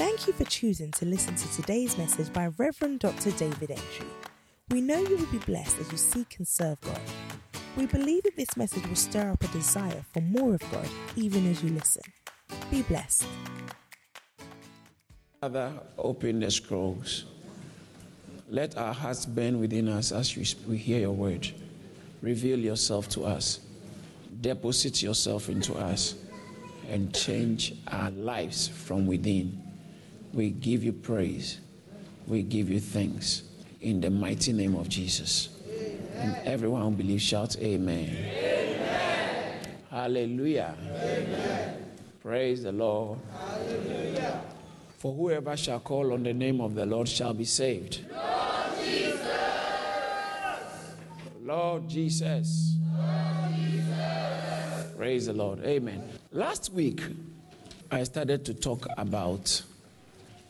Thank you for choosing to listen to today's message by Reverend Dr. David Entry. We know you will be blessed as you seek and serve God. We believe that this message will stir up a desire for more of God even as you listen. Be blessed. Father, open the scrolls. Let our hearts burn within us as we hear your word. Reveal yourself to us. Deposit yourself into us and change our lives from within. We give you praise. We give you thanks in the mighty name of Jesus. And everyone who believes shout amen. amen. Hallelujah. Amen. Praise the Lord. Hallelujah. For whoever shall call on the name of the Lord shall be saved. Lord Jesus. Lord Jesus. Lord Jesus. Praise the Lord. Amen. Last week, I started to talk about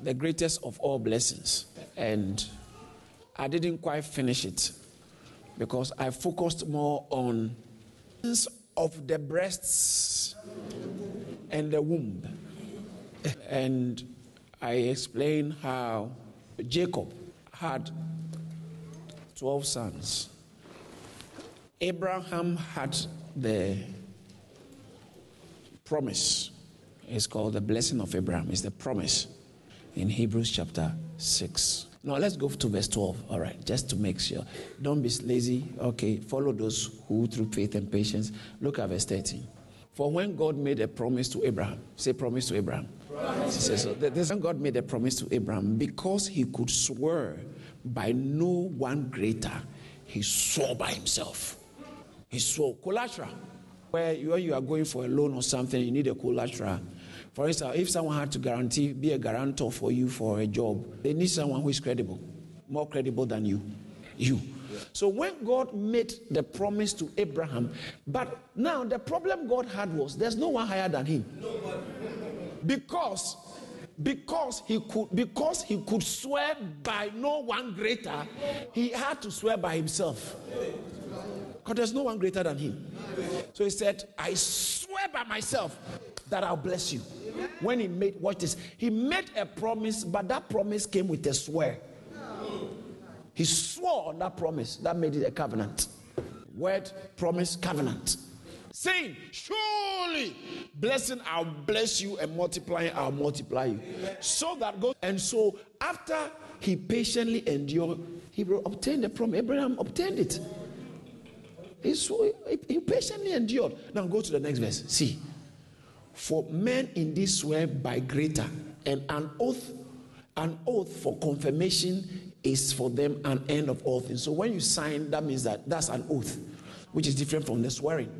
the greatest of all blessings. And I didn't quite finish it because I focused more on of the breasts and the womb. And I explained how Jacob had 12 sons. Abraham had the promise. It's called the blessing of Abraham. It's the promise in Hebrews chapter 6. Now let's go to verse 12. All right, just to make sure. Don't be lazy. Okay, follow those who through faith and patience. Look at verse 13. For when God made a promise to Abraham, say promise to Abraham. Promise. Say, so this when God made a promise to Abraham, because he could swear by no one greater, he swore by himself. He swore collateral. Where you are going for a loan or something, you need a collateral for instance, if someone had to guarantee, be a guarantor for you for a job, they need someone who is credible, more credible than you. You. So when God made the promise to Abraham, but now the problem God had was there's no one higher than him. Because because he could because he could swear by no one greater, he had to swear by himself. Because there's no one greater than him. So he said, I swear by myself that I'll bless you. When he made, watch this, he made a promise, but that promise came with a swear. He swore on that promise, that made it a covenant. Word, promise, covenant. Saying, Surely, blessing, I'll bless you, and multiplying, I'll multiply you. So that goes. And so, after he patiently endured, he obtained the promise. Abraham obtained it. He, so, he patiently endured. Now, go to the next verse. See. For men in this swear by greater, and an oath, an oath for confirmation is for them an end of all things. So when you sign, that means that that's an oath, which is different from the swearing.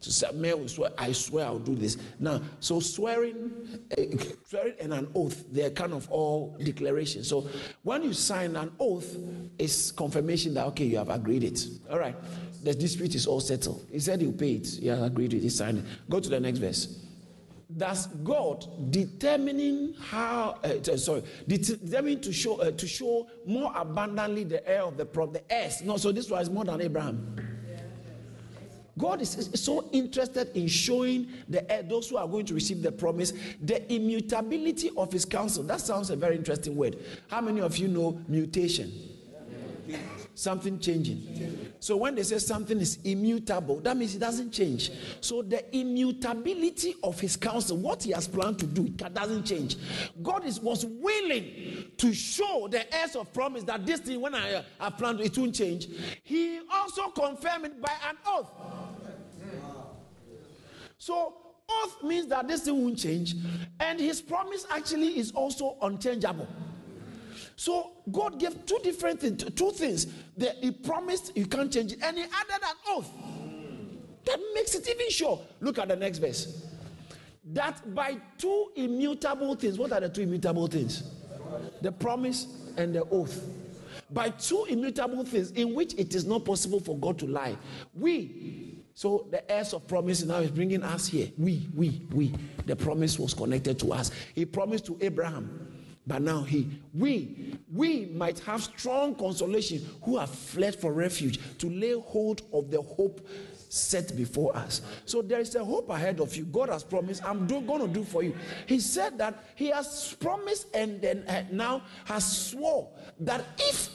So say, man swear, I swear I'll do this. Now, so swearing, uh, swearing and an oath, they're kind of all declarations. So when you sign an oath, it's confirmation that okay, you have agreed it. All right, the dispute is all settled. He said he'll pay it. He has agreed it. He signed it. Go to the next verse does God determining how uh, sorry determining to show uh, to show more abundantly the heir of the prop the heirs? No so this was more than Abraham. God is, is, so interested in showing the heir, those who are going to receive the promise the immutability of his counsel. That sounds a very interesting word. How many of you know mutation something changing. So when they say something is immutable, that means it doesn't change. So the immutability of his counsel, what he has planned to do, it doesn't change. God is, was willing to show the heirs of promise that this thing, when I uh, have planned, it won't change. He also confirmed it by an oath. So oath means that this thing won't change, and his promise actually is also unchangeable. So God gave two different things, two things. That He promised you can't change it, and He added an oath. That makes it even sure. Look at the next verse. That by two immutable things, what are the two immutable things? The promise and the oath. By two immutable things in which it is not possible for God to lie. We, so the heirs of promise now is bringing us here. We, we, we. The promise was connected to us. He promised to Abraham but now he, we, we might have strong consolation who have fled for refuge to lay hold of the hope set before us. So there is a hope ahead of you. God has promised, I'm do, going to do for you. He said that He has promised and then uh, now has swore that if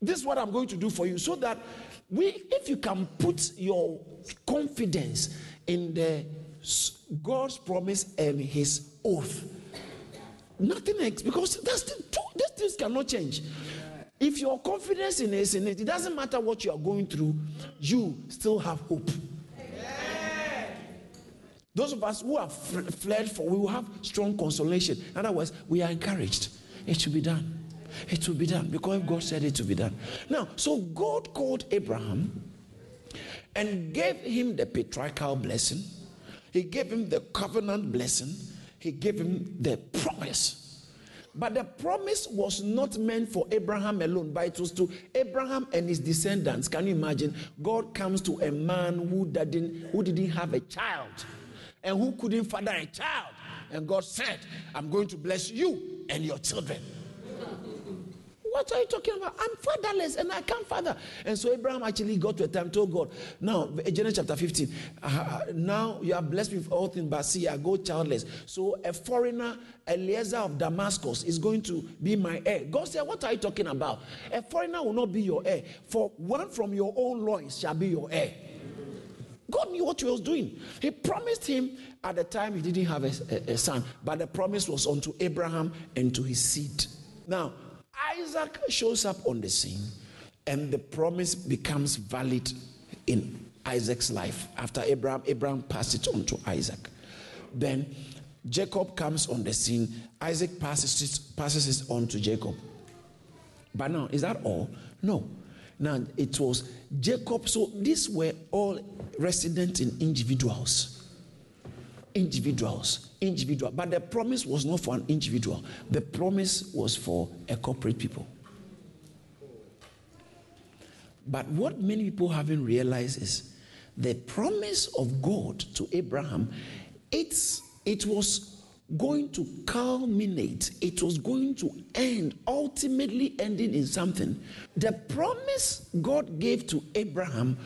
this is what I'm going to do for you, so that we, if you can put your confidence in the God's promise and His oath, nothing else because that's the, these things cannot change. If your confidence in is in it, it doesn't matter what you are going through, you still have hope. Those of us who have fled for, we will have strong consolation. In other words, we are encouraged. It should be done. It will be done because God said it to be done. Now, so God called Abraham and gave him the patriarchal blessing. He gave him the covenant blessing. He gave him the promise. But the promise was not meant for Abraham alone, but it was to Abraham and his descendants. Can you imagine? God comes to a man who didn't, who didn't have a child and who couldn't father a child. And God said, I'm going to bless you and your children. What are you talking about? I'm fatherless and I can't father. And so Abraham actually got to a time, told God, now, Genesis chapter 15, uh, now you are blessed with all things, but see, I go childless. So a foreigner, Eliezer of Damascus, is going to be my heir. God said, What are you talking about? A foreigner will not be your heir, for one from your own loins shall be your heir. God knew what he was doing. He promised him at the time he didn't have a, a, a son, but the promise was unto Abraham and to his seed. Now, Isaac shows up on the scene, and the promise becomes valid in Isaac's life. After Abraham, Abraham passed it on to Isaac. Then Jacob comes on the scene. Isaac passes it, passes it on to Jacob. But now, is that all? No. Now, it was Jacob. So these were all resident in individuals individuals, individual. But the promise was not for an individual. The promise was for a corporate people. But what many people haven't realized is the promise of God to Abraham, it's it was going to culminate, it was going to end, ultimately ending in something. The promise God gave to Abraham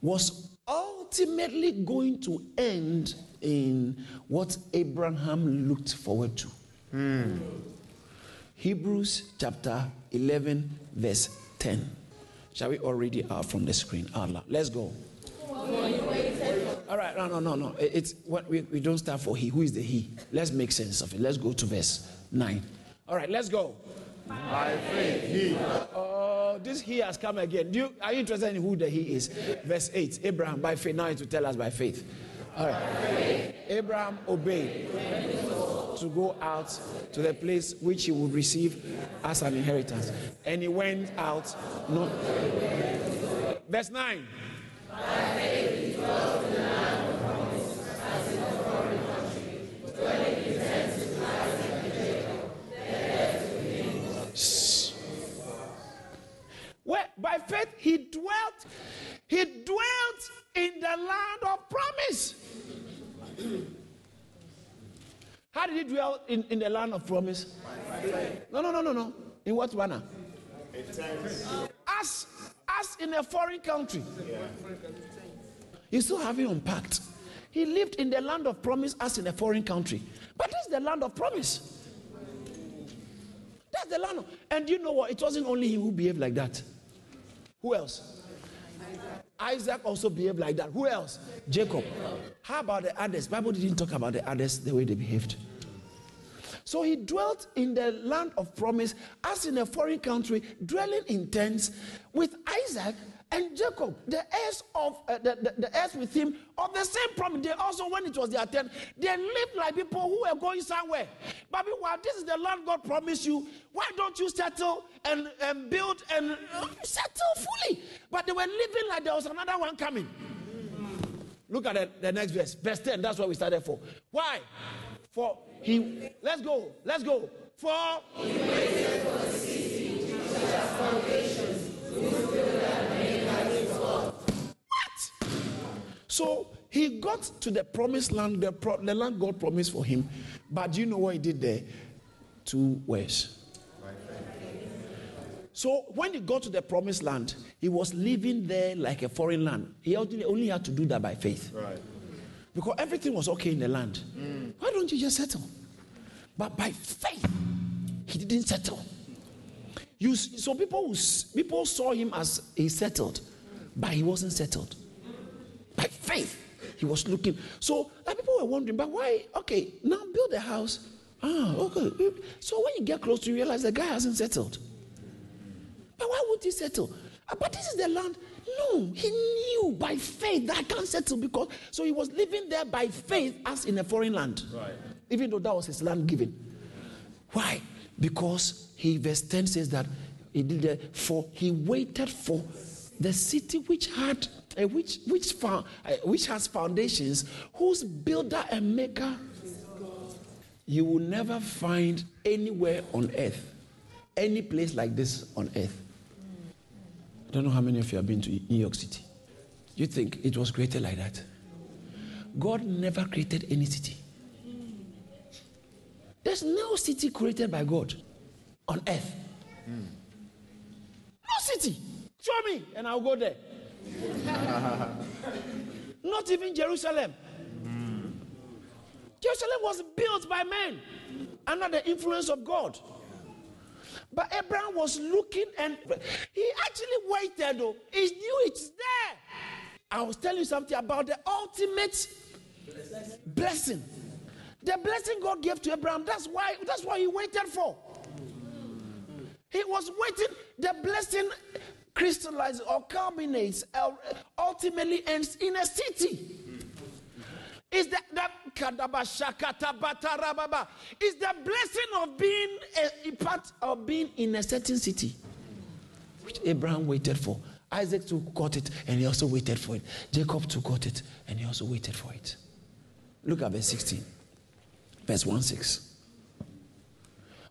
was ultimately going to end in what Abraham looked forward to. Mm. Hebrews chapter 11, verse 10. Shall we all read it out from the screen? Allah. Let's go. All right, no, no, no, no. It's what we, we don't start for he. Who is the he? Let's make sense of it. Let's go to verse 9. All right, let's go. By faith, he. Oh, this he has come again. Do you, are you interested in who the he is? Verse 8. Abraham by faith. Now to tell us by faith. Abraham obeyed to go out to the place which he would receive as an inheritance. And he went out not. Verse 9. Where by faith he dwelt, he dwelt in the land of promise. How did he dwell in, in the land of promise? No, no, no, no, no. In what manner? As, as in a foreign country. You still haven't unpacked. He lived in the land of promise as in a foreign country. But this is the land of promise. That's the land. Of, and you know what? It wasn't only him who behaved like that. Who else? Isaac also behaved like that. Who else? Jacob. How about the others? Bible didn't talk about the others the way they behaved. So he dwelt in the land of promise as in a foreign country, dwelling in tents with Isaac and Jacob, the heirs of uh, the, the, the, heirs with him of the same promise. They also, when it was their turn, they lived like people who were going somewhere. But meanwhile, this is the land God promised you. Why don't you settle and, and build and uh, settle fully? But they were living like there was another one coming. Look at the, the next verse, verse 10. That's what we started for. Why? For he, let's go, let's go. For foundations, So he got to the promised land, the, pro- the land God promised for him. But do you know what he did there? Two words. So when he got to the promised land, he was living there like a foreign land. He only had to do that by faith. Right. Because everything was okay in the land. Why don't you just settle? But by faith, he didn't settle. You, so people, people saw him as he settled, but he wasn't settled. By faith, he was looking. So people were wondering, but why? Okay, now build a house. Ah, okay. So when you get close, you realize the guy hasn't settled. But why would he settle? Ah, But this is the land. No, he knew by faith that I can't settle because so he was living there by faith as in a foreign land. Right. Even though that was his land given. Why? Because he verse 10 says that he did that for he waited for the city which had uh, which which found, uh, which has foundations, whose builder and maker you will never find anywhere on earth, any place like this on earth. I don't know how many of you have been to New York City. You think it was created like that? God never created any city. There's no city created by God on earth. No city. Show me, and I'll go there. Not even Jerusalem. Jerusalem was built by men under the influence of God. But Abraham was looking and he actually waited though. He knew it's there. I was telling you something about the ultimate blessing. The blessing God gave to Abraham, that's why that's what he waited for. He was waiting, the blessing crystallizes or culminates, uh, ultimately ends in a city. Is that that is the blessing of being a, a part of being in a certain city, which Abraham waited for. Isaac too got it, and he also waited for it. Jacob too got it, and he also waited for it. Look at verse 16, verse 1 6.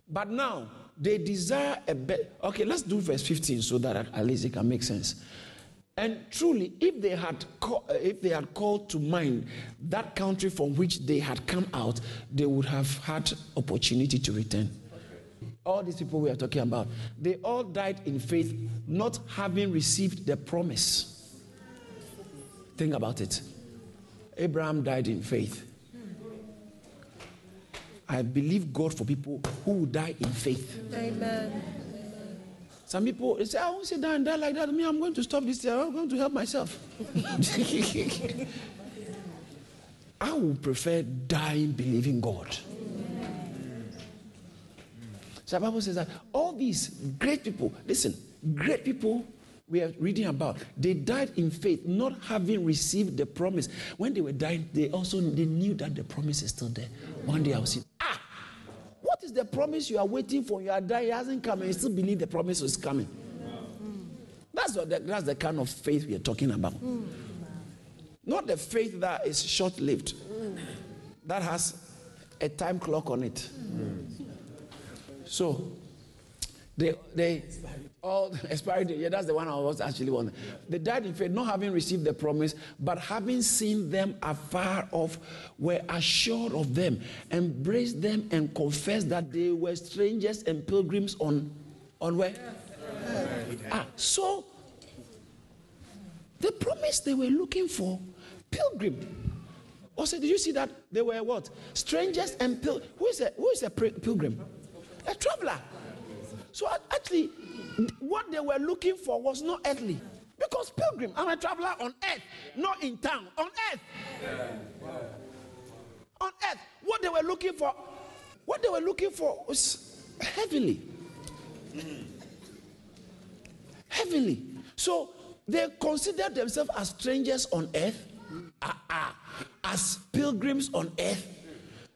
But now they desire a better. Okay, let's do verse 15 so that at least it can make sense. And truly, if they had uh, if they had called to mind that country from which they had come out, they would have had opportunity to return. All these people we are talking about, they all died in faith, not having received the promise. Think about it. Abraham died in faith. I believe God for people who die in faith. Amen. Some people they say, I won't sit down and die like that. Me, I'm going to stop this. I'm going to help myself. I would prefer dying believing God. So the Bible says that all these great people, listen, great people we are reading about, they died in faith, not having received the promise. When they were dying, they also they knew that the promise is still there. One day I will see, is the promise you are waiting for? You are dying, it hasn't come, and you still believe the promise is coming. That's, what the, that's the kind of faith we are talking about. Not the faith that is short lived, that has a time clock on it. So, they, they all expired. date, Yeah, that's the one I was actually on. They died in faith, not having received the promise, but having seen them afar off, were assured of them, embraced them, and confessed that they were strangers and pilgrims on, on where? Ah, so the promise they were looking for, pilgrim. Also, did you see that they were what? Strangers and pil- who is a who is a pilgrim? A traveler. So actually, what they were looking for was not earthly. Because pilgrim, I'm a traveler on earth, not in town. On earth. On earth. What they were looking for, what they were looking for was heavenly. Heavenly. So they considered themselves as strangers on earth, ah, ah, as pilgrims on earth.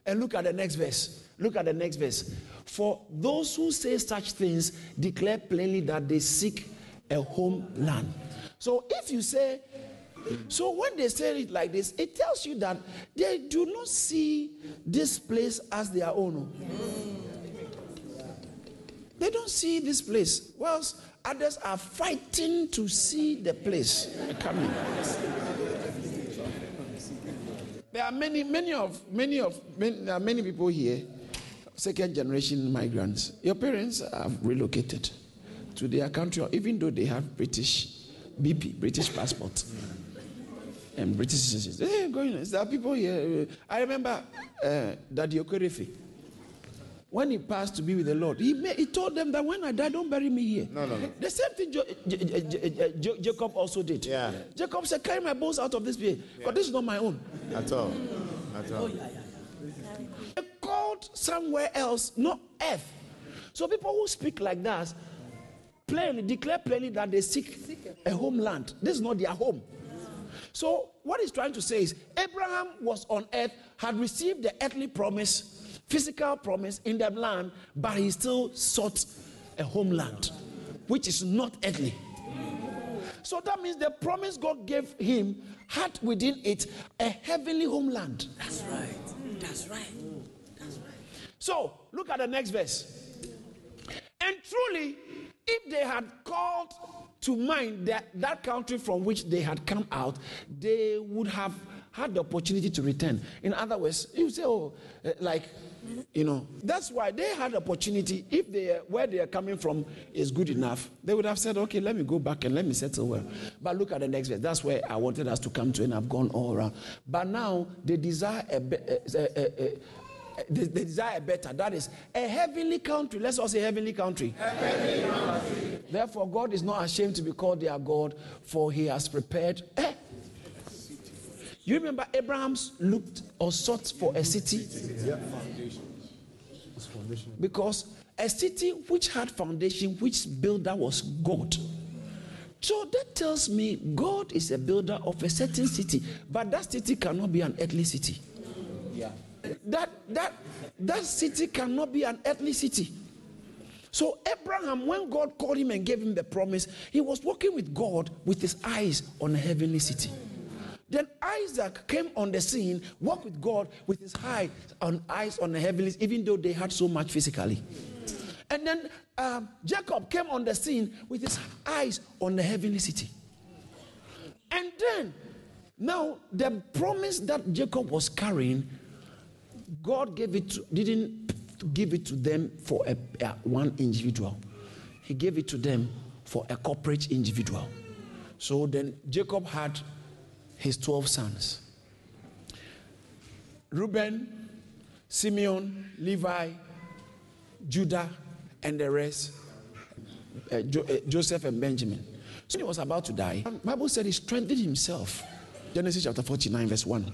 And look at the next verse. Look at the next verse. For those who say such things declare plainly that they seek a homeland. So if you say, so when they say it like this, it tells you that they do not see this place as their own. They don't see this place. Whilst others are fighting to see the place coming. There are many, many of, many of, many, there are many people here, second generation migrants. Your parents have relocated. to their country, even though they have British BP, British passport, and British citizens. Hey, going, there are people here. I remember uh, Daddy Okerefe. When he passed to be with the Lord, he, made, he told them that when I die, don't bury me here. No, no, no. The same thing jo- J- J- J- J- Jacob also did. Yeah. Jacob said, Carry my bones out of this place, because this is not my own. At all. At all. They called somewhere else, not earth. So people who speak like that plainly declare plainly that they seek a homeland. This is not their home. So what he's trying to say is Abraham was on earth, had received the earthly promise, physical promise in the land, but he still sought a homeland, which is not earthly. So that means the promise God gave him had within it a heavenly homeland. That's right. That's right. So look at the next verse. And truly, if they had called to mind that, that country from which they had come out, they would have had the opportunity to return. In other words, you say, oh, eh, like, you know, that's why they had opportunity. If they where they are coming from is good enough, they would have said, okay, let me go back and let me settle well. But look at the next verse. That's where I wanted us to come to, and I've gone all around. But now they desire a, eh, eh, eh, they, they desire better. That is a heavenly country. Let's all say heavenly country. heavenly country. Therefore, God is not ashamed to be called their God, for he has prepared. Eh? You remember Abraham's looked or sought for a city? Because a city which had foundation, which builder was God. So that tells me God is a builder of a certain city, but that city cannot be an earthly city. That that that city cannot be an earthly city. So Abraham, when God called him and gave him the promise, he was walking with God with his eyes on a heavenly city. Then Isaac came on the scene, walked with God with his eyes on eyes on the heavens, even though they had so much physically. And then um, Jacob came on the scene with his eyes on the heavenly city. And then, now the promise that Jacob was carrying, God gave it to, didn't give it to them for a, a- one individual. He gave it to them for a corporate individual. So then Jacob had his 12 sons. Reuben, Simeon, Levi, Judah, and the rest, uh, Jo- uh, Joseph and Benjamin. So he was about to die, Bible said he strengthened himself. Genesis chapter 49, verse 1.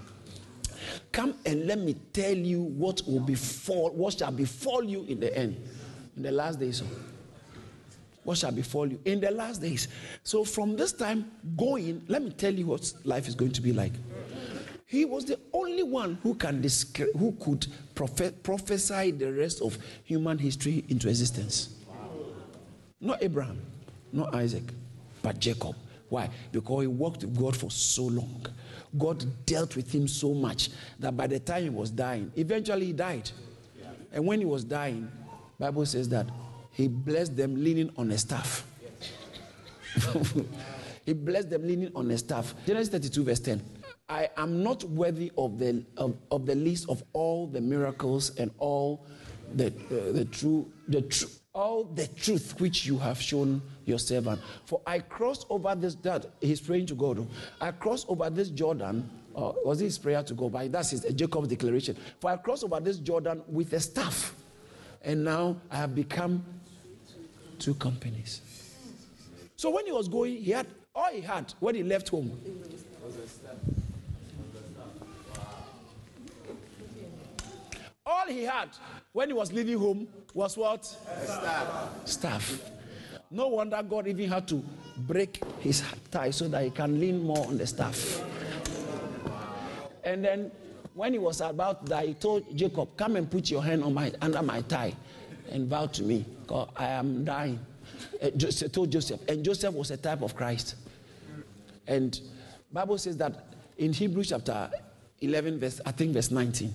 Come and let me tell you what will befall, what shall befall you in the end, in the last days. Oh. What shall befall you in the last days? So from this time going, let me tell you what life is going to be like. He was the only one who can descri- who could prophet, prophesy the rest of human history into existence. Not Abraham, not Isaac, but Jacob. Why? Because he walked with God for so long. God dealt with him so much that by the time he was dying, eventually he died. And when he was dying, Bible says that he blessed them leaning on a staff. he blessed them leaning on a staff. Genesis 32, verse 10. I am not worthy of the, of, of the least of all the miracles and all the, uh, the true, the tr- all the truth which you have shown your servant. For I crossed over this, that he's praying to God. I crossed over this Jordan. Uh, was his prayer to God? But that's his Jacob's declaration. For I crossed over this Jordan with a staff, and now I have become two companies. So when he was going, he had all he had when he left home. All he had when he was leaving home was what? Staff. Staff. No wonder God even had to break his tie so that he can lean more on the staff. And then when he was about die, he told Jacob, Come and put your hand on my, under my thigh and vow to me, because I am dying. Uh, Joseph, told Joseph. And Joseph was a type of Christ. And Bible says that in Hebrews chapter 11, verse, I think verse 19.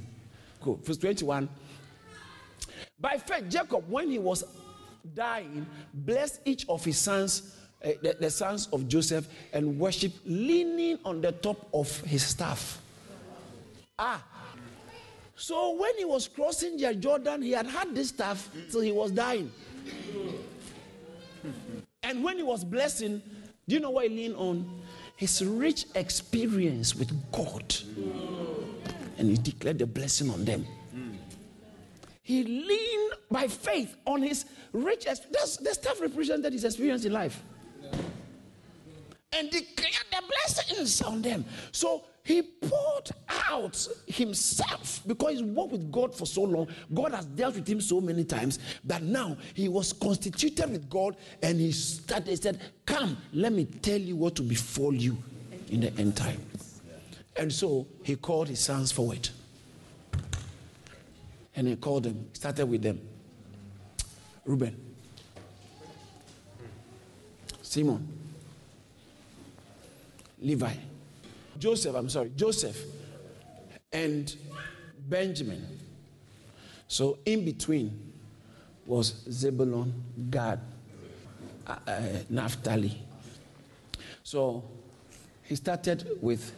Go. Verse 21. By faith, Jacob, when he was dying, blessed each of his sons, uh, the, the sons of Joseph, and worshiped, leaning on the top of his staff. Ah. So when he was crossing the Jordan, he had had this staff till he was dying. And when he was blessing, do you know what he leaned on? His rich experience with God. And he declared the blessing on them. He leaned by faith on his rich experience. The stuff represented his experience in life. And declared the blessings on them. So he poured out himself because he's worked with God for so long. God has dealt with him so many times that now he was constituted with God and he started, he said, Come, let me tell you what will befall you in the end time. And so he called his sons forward. And he called them, started with them. Reuben, Simon, Levi, Joseph, I'm sorry, Joseph, and Benjamin. So in between was Zebulon, Gad, uh, uh, Naphtali. So he started with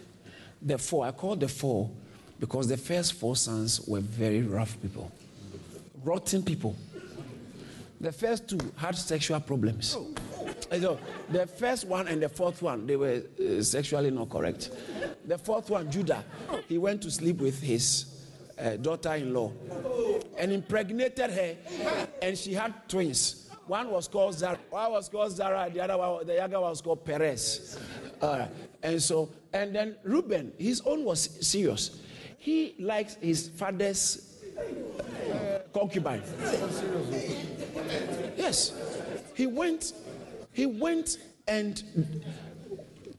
the four. I call the four because the first four sons were very rough people, rotten people. The first two had sexual problems. So the first one and the fourth one, they were uh, sexually not correct. The fourth one, Judah, he went to sleep with his uh, daughter in law and impregnated her, and she had twins. One was called Zara, one was called Zara, the other one, the younger one was called Perez. Right. And so, and then Reuben, his own was serious. He likes his father's uh, concubine. Yes. He went, he went and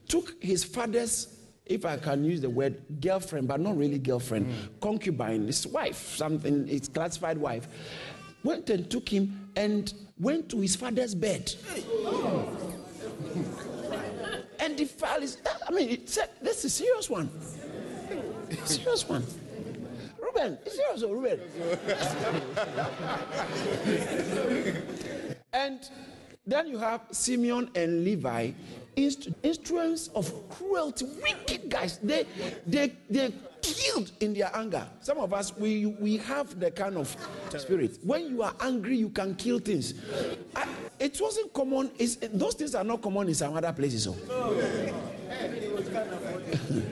took his father's, if I can use the word girlfriend, but not really girlfriend, concubine, his wife, something, his classified wife, went and took him and went to his father's bed. and defiled his, I mean, it said, this is a serious one. Serious one. Reuben, serious, oh, Reuben. and then you have Simeon and Levi, inst- instruments of cruelty, wicked guys. They, they, they killed in their anger. Some of us, we, we have the kind of spirit. When you are angry, you can kill things. I, it wasn't common. It's, those things are not common in some other places. Oh. So.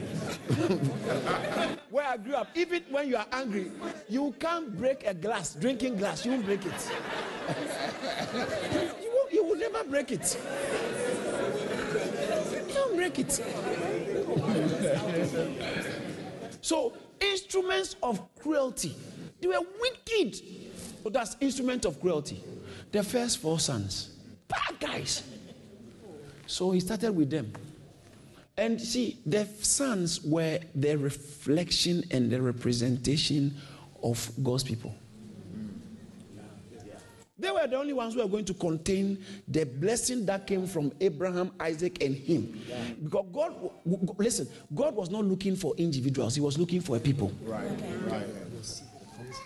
Where I grew up, even when you are angry, you can't break a glass, drinking glass, you won't break it. you, will, you will never break it. You don't break it. so, instruments of cruelty, they were wicked. That's instrument of cruelty. The first four sons, bad guys. So he started with them. And see, the sons were the reflection and the representation of God's people. They were the only ones who were going to contain the blessing that came from Abraham, Isaac, and him. Because God, listen, God was not looking for individuals, He was looking for a people. Right, right.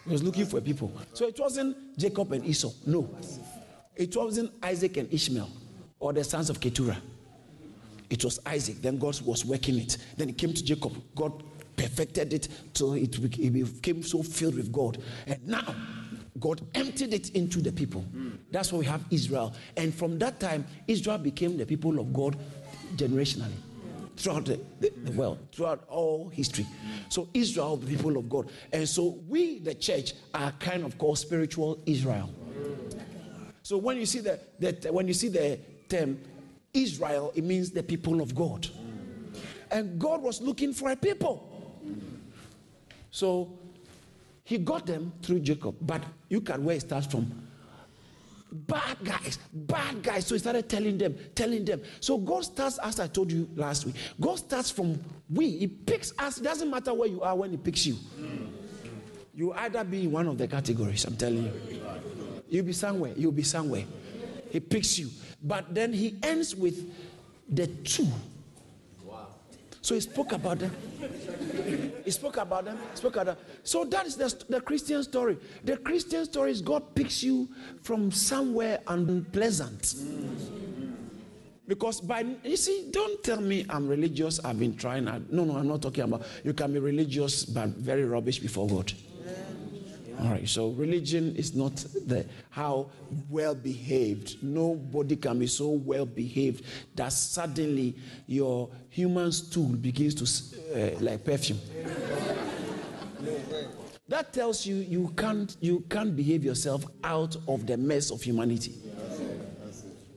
He was looking for a people. So it wasn't Jacob and Esau. No. It wasn't Isaac and Ishmael or the sons of Keturah. It was Isaac. Then God was working it. Then it came to Jacob. God perfected it till it became so filled with God. And now, God emptied it into the people. That's why we have Israel. And from that time, Israel became the people of God generationally throughout the, the, the, world, throughout all history. So Israel, the people of God. And so we, the church, are kind of called spiritual Israel. So when you see the, the when you see the term Israel, it means the people of God. And God was looking for a people. So he got them through Jacob. But you can where it starts from. Bad guys, bad guys. So he started telling them, telling them. So God starts, as I told you last week, God starts from we. He picks us. It doesn't matter where you are when he picks you. You either be in one of the categories, I'm telling you. You'll be somewhere, you'll be somewhere. He picks you. But then he ends with the two. Wow. So he spoke about them. He spoke about them. Spoke about them. So that is the, the Christian story. The Christian story is God picks you from somewhere unpleasant. Because by you see, don't tell me I'm religious. I've been trying. I, no, no, I'm not talking about. You can be religious but very rubbish before God. All right, so religion is not the how well behaved. Nobody can be so well behaved that suddenly your human stool begins to uh, like perfume. That tells you you can't you can't behave yourself out of the mess of humanity.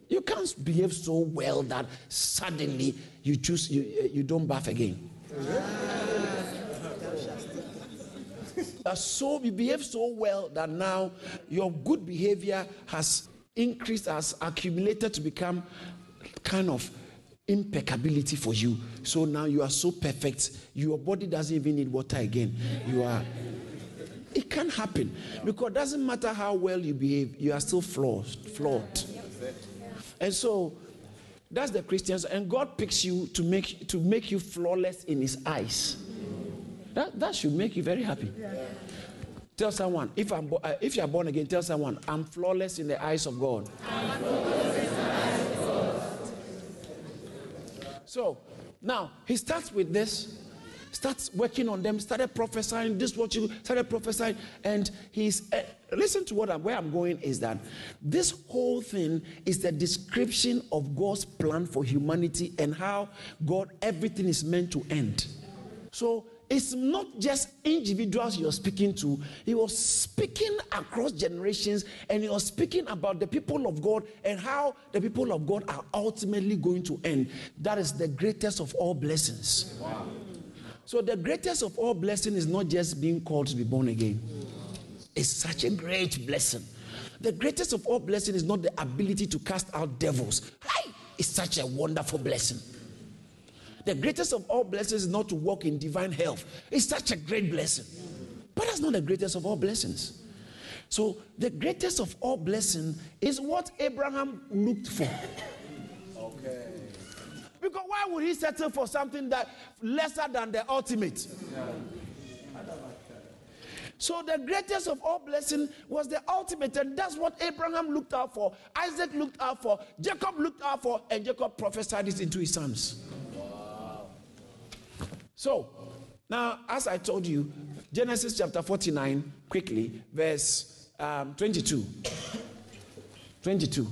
You can't behave so well that suddenly you choose you uh, you don't bath again. Uh, so you behave so well that now your good behavior has increased, has accumulated to become kind of impeccability for you. So now you are so perfect, your body doesn't even need water again. You are. It can happen because it doesn't matter how well you behave, you are still flawed. Flawed. And so that's the Christians, and God picks you to make to make you flawless in His eyes. That, that should make you very happy. Tell someone, if, I'm, bo- uh, if you are born again, tell someone, I'm flawless in the eyes of God. So now he starts with this, starts working on them, started prophesying. This what you started prophesying, and he's uh, listen to what I'm where I'm going is that this whole thing is the description of God's plan for humanity and how God everything is meant to end. So it's not just individuals you're speaking to, he was speaking across generations and he was speaking about the people of God and how the people of God are ultimately going to end. That is the greatest of all blessings. So, the greatest of all blessing is not just being called to be born again, it's such a great blessing. The greatest of all blessing is not the ability to cast out devils. It's such a wonderful blessing. The greatest of all blessings is not to walk in divine health. It's such a great blessing. But that's not the greatest of all blessings. So the greatest of all blessing is what Abraham looked for. Okay. Because why would he settle for something that lesser than the ultimate? Yeah. So the greatest of all blessing was the ultimate, and that's what Abraham looked out for, Isaac looked out for, Jacob looked out for, and Jacob prophesied this into his sons. So, now, as I told you, Genesis chapter 49, quickly, verse um, 22. 22.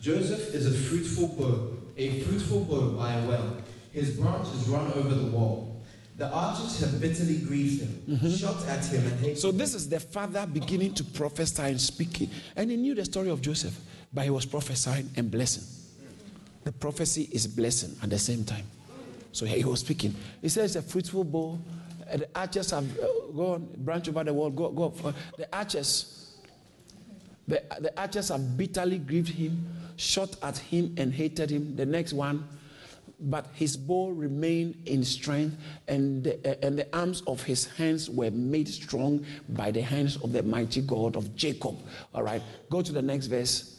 Joseph is a fruitful bough, a fruitful bough by a well. His branches run over the wall. The archers have bitterly grieved him, shot at him, and hated So, this is the father beginning to prophesy and speaking. And he knew the story of Joseph, but he was prophesying and blessing. The prophecy is blessing at the same time. So, he was speaking. He says, A fruitful bough. uh, The archers have uh, gone, branch over the wall, go, go. uh, The archers, the, the archers have bitterly grieved him, shot at him, and hated him. The next one, but his bow remained in strength, and the, and the arms of his hands were made strong by the hands of the mighty God of Jacob. All right, go to the next verse.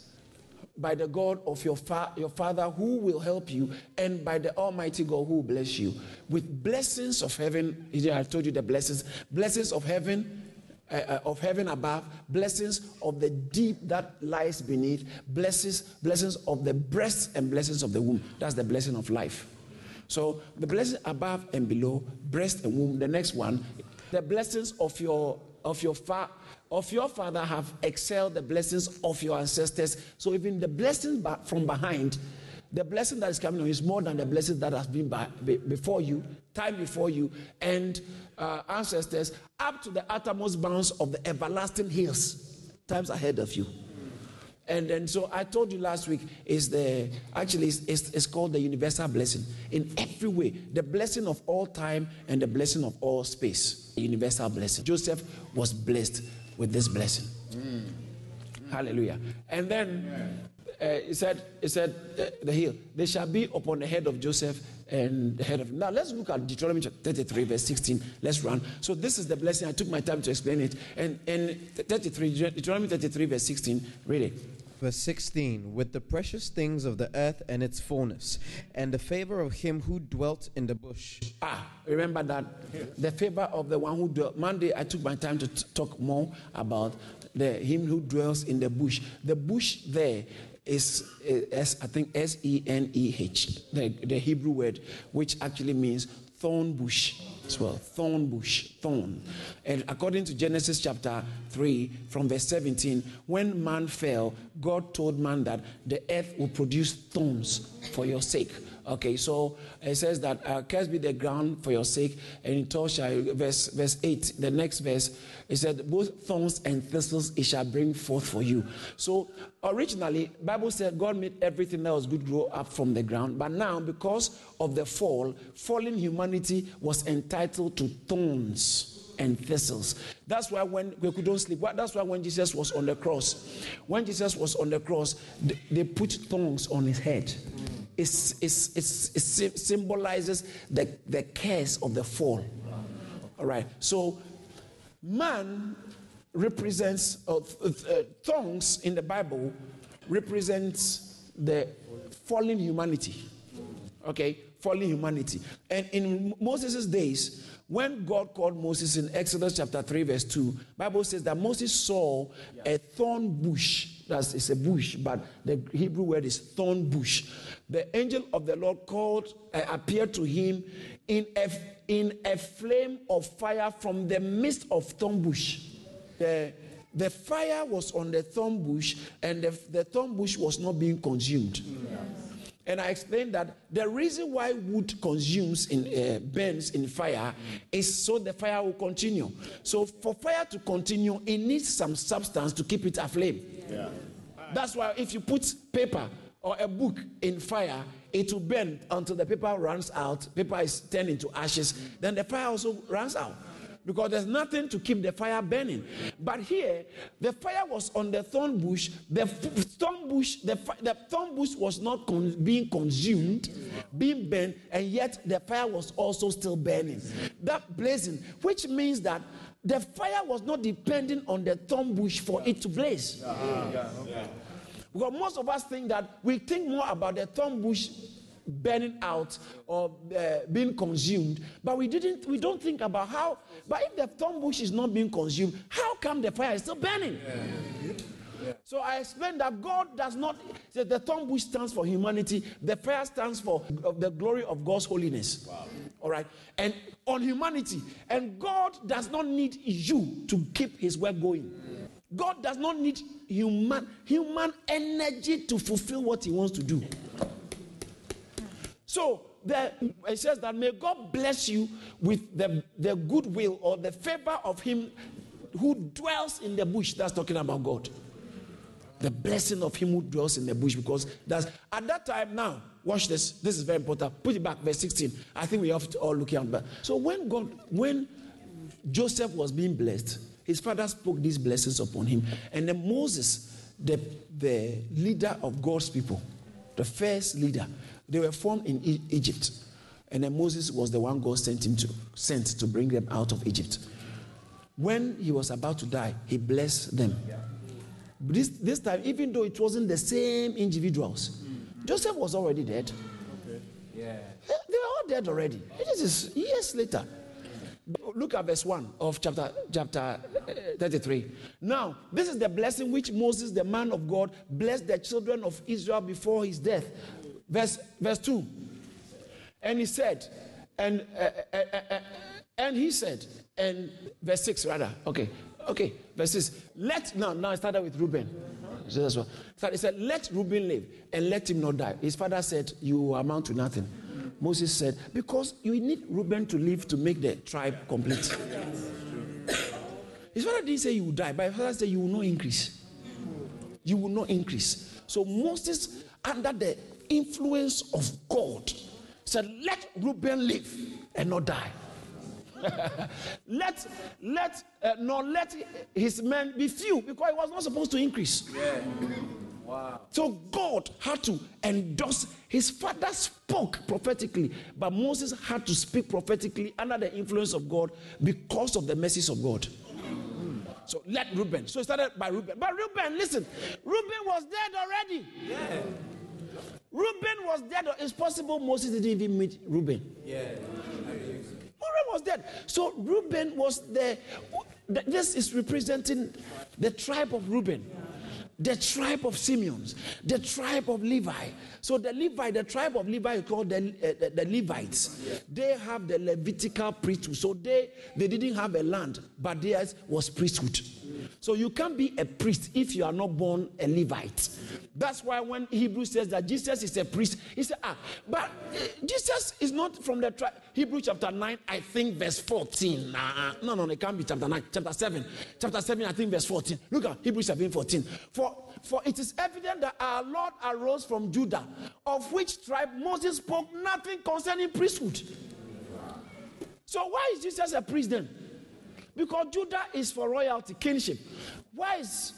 By the God of your, fa- your father who will help you, and by the Almighty God who will bless you with blessings of heaven. I told you the blessings, blessings of heaven, uh, uh, of heaven above, blessings of the deep that lies beneath, blessings, blessings of the breast and blessings of the womb. That's the blessing of life. So the blessing above and below, breast and womb. The next one, the blessings of your of your fa- of your father have excelled the blessings of your ancestors. So even the blessing from behind, the blessing that is coming on is more than the blessing that has been by, before you, time before you, and uh, ancestors, up to the uttermost bounds of the everlasting hills, times ahead of you. And then, so I told you last week is the actually it's, it's, it's called the universal blessing in every way, the blessing of all time and the blessing of all space. Universal blessing. Joseph was blessed with this blessing. Hallelujah. And then uh, he said, he said, uh, the hill, they shall be upon the head of Joseph and the head of. Now let's look at Deuteronomy chapter 33, verse 16. Let's run. So this is the blessing. I took my time to explain it. And in 33, Deuteronomy 33, verse 16, read it. Verse 16 With the precious things of the earth and its fullness, and the favor of him who dwelt in the bush. Ah, remember that the favor of the one who dwelt. Monday, I took my time to t- talk more about the him who dwells in the bush. The bush there is, is I think S E N E H, the, the Hebrew word, which actually means thorn bush. As well. Thorn bush, thorn. And according to Genesis chapter 3, from verse 17, when man fell, God told man that the earth will produce thorns for your sake. Okay, so it says that uh, cursed be the ground for your sake, and in touch, verse verse eight, the next verse, it said, both thorns and thistles it shall bring forth for you. So originally, Bible said God made everything that was good grow up from the ground, but now because of the fall, fallen humanity was entitled to thorns and thistles. That's why when we couldn't sleep, that's why when Jesus was on the cross, when Jesus was on the cross, they put thorns on his head it, it symbolizes the, the curse of the fall. All right. So, man represents, uh, uh, tongues in the Bible represents the fallen humanity. Okay? Fallen humanity. And in Moses' days, when God called Moses in Exodus chapter 3, verse 2, Bible says that Moses saw a thorn bush. That's it's a bush, but the Hebrew word is thorn bush the angel of the Lord called, uh, appeared to him in a, in a flame of fire from the midst of thorn bush. The, the fire was on the thorn bush, and the, the thorn bush was not being consumed. And I explained that the reason why wood consumes in uh, burns in fire is so the fire will continue. So for fire to continue, it needs some substance to keep it aflame. Yeah. That's why if you put paper or a book in fire, it will burn until the paper runs out. Paper is turned into ashes. Then the fire also runs out because there's nothing to keep the fire burning. But here, the fire was on the thorn bush. The thorn bush, the, the thorn bush was not con- being consumed, being burned, and yet the fire was also still burning. That blazing, which means that the fire was not depending on the thorn bush for it to blaze. Yeah. Yeah. Because most of us think that we think more about the thorn bush burning out or uh, being consumed, but we didn't. We don't think about how. But if the thorn bush is not being consumed, how come the fire is still burning? Yeah. Yeah. So I explained that God does not. Say the thorn bush stands for humanity. The fire stands for the glory of God's holiness. Wow. All right, and on humanity, and God does not need you to keep His work going. God does not need human human energy to fulfill what he wants to do. So it says that may God bless you with the, the goodwill or the favor of him who dwells in the bush. That's talking about God. The blessing of him who dwells in the bush, because that's at that time now. Watch this. This is very important. Put it back, verse 16. I think we have to all look at that. So when God, when Joseph was being blessed, his father spoke these blessings upon him. And then Moses, the, the leader of God's people, the first leader, they were formed in e- Egypt. And then Moses was the one God sent him to sent to bring them out of Egypt. When he was about to die, he blessed them. But this, this time, even though it wasn't the same individuals, Joseph was already dead. Okay. Yeah. They, they were all dead already. This is years later. Look at verse 1 of chapter, chapter uh, 33. Now, this is the blessing which Moses, the man of God, blessed the children of Israel before his death. Verse, verse 2. And he said, and, uh, uh, uh, uh and he said, and verse 6 rather. Okay, okay, verse 6. Let, now, now I started with Reuben. So that's what. So he said, let Reuben live and let him not die. His father said, you amount to nothing. Moses said, Because you need Reuben to live to make the tribe complete. His father didn't say you will die, but his father said you will not increase. You will not increase. So Moses, under the influence of God, said, Let Reuben live and not die. let let uh, not let his men be few because he was not supposed to increase. Yeah. Wow. So God had to endorse. His father spoke prophetically, but Moses had to speak prophetically under the influence of God because of the mercies of God. So let Reuben. So it started by Reuben. But Reuben, listen, Reuben was dead already. Yeah. Reuben was dead. It's possible Moses didn't even meet Reuben. Yeah. Reuben was dead. So Reuben was the. This is representing the tribe of Reuben. The tribe of Simeon, the tribe of Levi. So the Levi, the tribe of Levi is called the, uh, the, the Levites. They have the Levitical priesthood. So they, they didn't have a land, but theirs was priesthood. So you can't be a priest if you are not born a Levite. That's why when Hebrew says that Jesus is a priest, he said, ah, but uh, Jesus is not from the tribe. Hebrew chapter 9, I think verse 14. Nah, no, no, it can't be chapter 9, chapter 7. Chapter 7, I think verse 14. Look at Hebrew 7, 14. For, for it is evident that our Lord arose from Judah, of which tribe Moses spoke nothing concerning priesthood. So why is Jesus a priest then? Because Judah is for royalty, kinship. Why is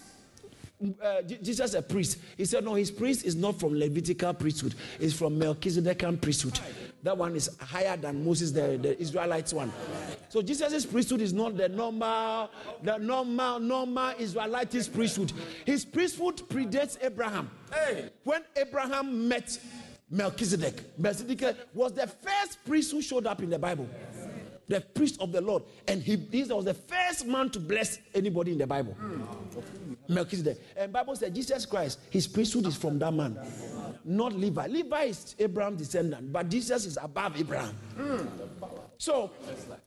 uh, Jesus a priest? He said, No, his priest is not from Levitical priesthood, it's from Melchizedekan priesthood. That one is higher than Moses, the, the Israelites one. So Jesus' priesthood is not the normal, the normal, normal Israelite priesthood. His priesthood predates Abraham. Hey. When Abraham met Melchizedek, Melchizedek was the first priest who showed up in the Bible the priest of the Lord. And he, he was the first man to bless anybody in the Bible. Melchizedek. And Bible said Jesus Christ, his priesthood is from that man. Not Levi. Levi is Abraham's descendant, but Jesus is above Abraham. So,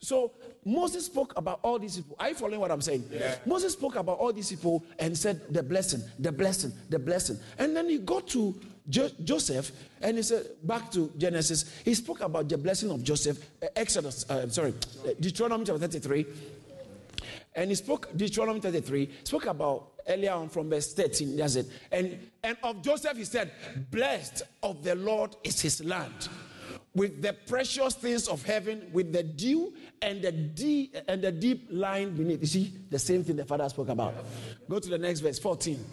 so Moses spoke about all these people. Are you following what I'm saying? Yeah. Moses spoke about all these people and said the blessing, the blessing, the blessing. And then he got to jo- Joseph and he said, back to Genesis, he spoke about the blessing of Joseph, uh, Exodus, uh, sorry, uh, Deuteronomy chapter 33. And he spoke, Deuteronomy 33, spoke about earlier on from verse 13, that's it. And, and of Joseph, he said, Blessed of the Lord is his land with the precious things of heaven, with the dew and the deep and the deep lying beneath. You see, the same thing the father spoke about. Go to the next verse, 14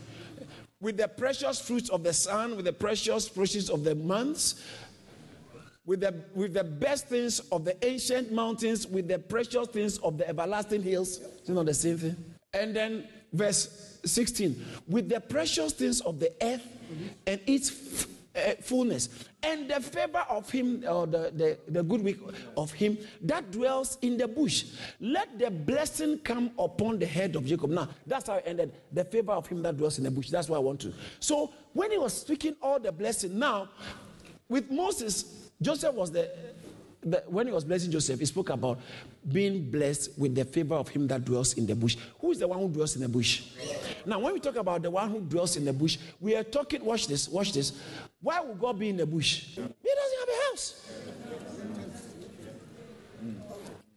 with the precious fruits of the sun, with the precious fruits of the months, with the, with the best things of the ancient mountains, with the precious things of the everlasting hills. It's not the same thing. And then verse 16, with the precious things of the earth and its uh, fullness, and the favor of him, or the, the, the good week of him that dwells in the bush. Let the blessing come upon the head of Jacob. Now, that's how it ended. The favor of him that dwells in the bush. That's what I want to. So, when he was speaking all the blessing, now, with Moses, Joseph was the the, when he was blessing Joseph, he spoke about being blessed with the favor of him that dwells in the bush. Who is the one who dwells in the bush? Now, when we talk about the one who dwells in the bush, we are talking, watch this, watch this. Why would God be in the bush? He doesn't have a house.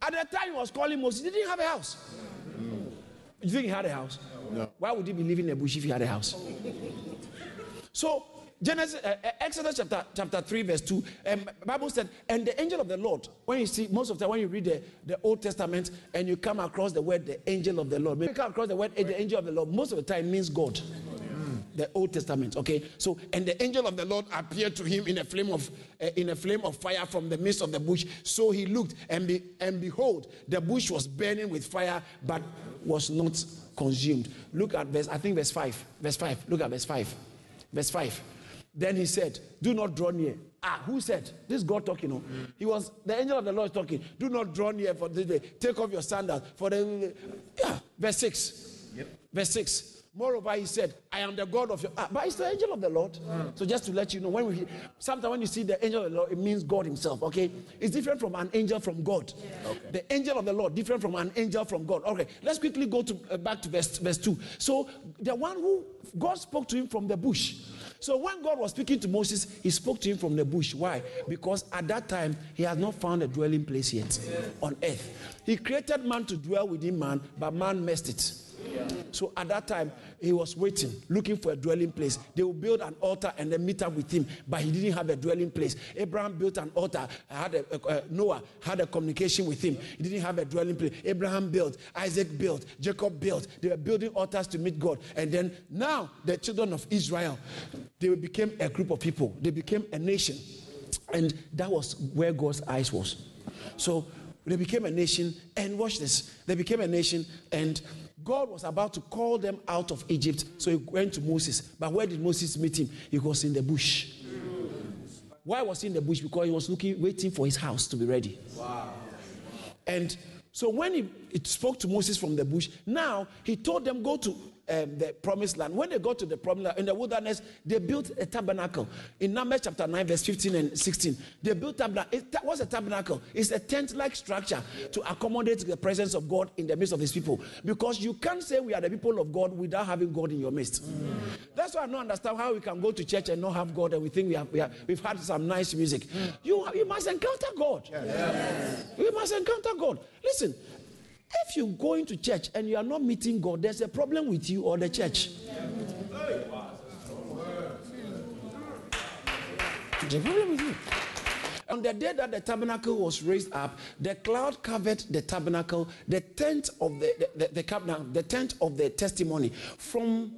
At the time he was calling Moses, he didn't have a house. You think he had a house? No. Why would he be living in a bush if he had a house? So Genesis, uh, uh, Exodus chapter, chapter 3, verse 2, um, Bible said, and the angel of the Lord, when you see, most of the time when you read the, the Old Testament and you come across the word, the angel of the Lord, when you come across the word, the angel of the Lord, most of the time means God. The Old Testament, okay. So, and the angel of the Lord appeared to him in a flame of uh, in a flame of fire from the midst of the bush. So he looked, and be, and behold, the bush was burning with fire, but was not consumed. Look at verse, I think verse five. Verse five. Look at verse five. Verse five. Then he said, Do not draw near. Ah, who said? This God talking. No? He was the angel of the Lord talking. Do not draw near for this day. Take off your sandals. For the yeah, verse 6. Yep. Verse 6. Moreover, he said, I am the God of your. Ah, but it's the angel of the Lord. So just to let you know, when we sometimes when you see the angel of the Lord, it means God Himself. Okay, it's different from an angel from God. Okay. The angel of the Lord different from an angel from God. Okay, let's quickly go to uh, back to verse verse two. So the one who God spoke to him from the bush. So when God was speaking to Moses, he spoke to him from the bush. Why? Because at that time he had not found a dwelling place yet on earth. He created man to dwell within man, but man messed it. So at that time, he was waiting, looking for a dwelling place. They would build an altar and then meet up with him, but he didn't have a dwelling place. Abraham built an altar, had a, uh, Noah had a communication with him. He didn't have a dwelling place. Abraham built, Isaac built, Jacob built. They were building altars to meet God. And then now, the children of Israel, they became a group of people, they became a nation. And that was where God's eyes was. So they became a nation, and watch this. They became a nation, and God was about to call them out of Egypt. So he went to Moses. But where did Moses meet him? He was in the bush. Why was he in the bush? Because he was looking, waiting for his house to be ready. Wow. And so when he, he spoke to Moses from the bush, now he told them, go to um, the promised land, when they got to the promised land in the wilderness, they built a tabernacle. In Numbers chapter 9, verse 15 and 16, they built tabernacle. It, what's a tabernacle? It's a tent like structure to accommodate the presence of God in the midst of his people. Because you can't say we are the people of God without having God in your midst. Mm. That's why I don't understand how we can go to church and not have God and we think we have, we have we've had some nice music. You, you must encounter God. Yes. Yes. You must encounter God. Listen, if you go into church and you are not meeting God, there's a problem with you or the church. A problem with you. On the day that the tabernacle was raised up, the cloud covered the tabernacle, the tent of the, the, the, the, the tent of the testimony. From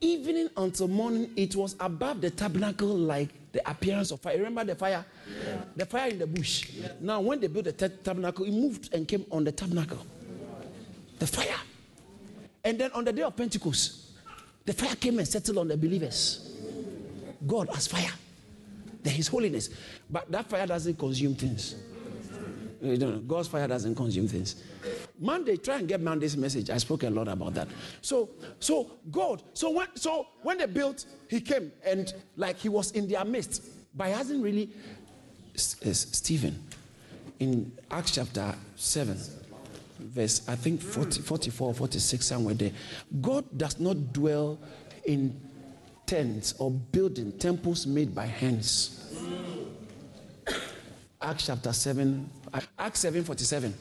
evening until morning, it was above the tabernacle like the appearance of fire. Remember the fire? Yeah. The fire in the bush. Yeah. Now, when they built the tabernacle, it moved and came on the tabernacle the fire. And then on the day of Pentecost, the fire came and settled on the believers. God as fire. There is holiness. But that fire doesn't consume things. Eh, you know, God's fire doesn't consume things. Monday, try and get Monday's message. I spoke a lot about that. So, so God, so when so when they built, he came and like he was in their midst, but he hasn't really eh, Stephen in Acts chapter 7 verse, I think 40, 44, 46, somewhere there. God does not dwell in tents or building temples made by hands. Acts chapter 7, Acts 7 47.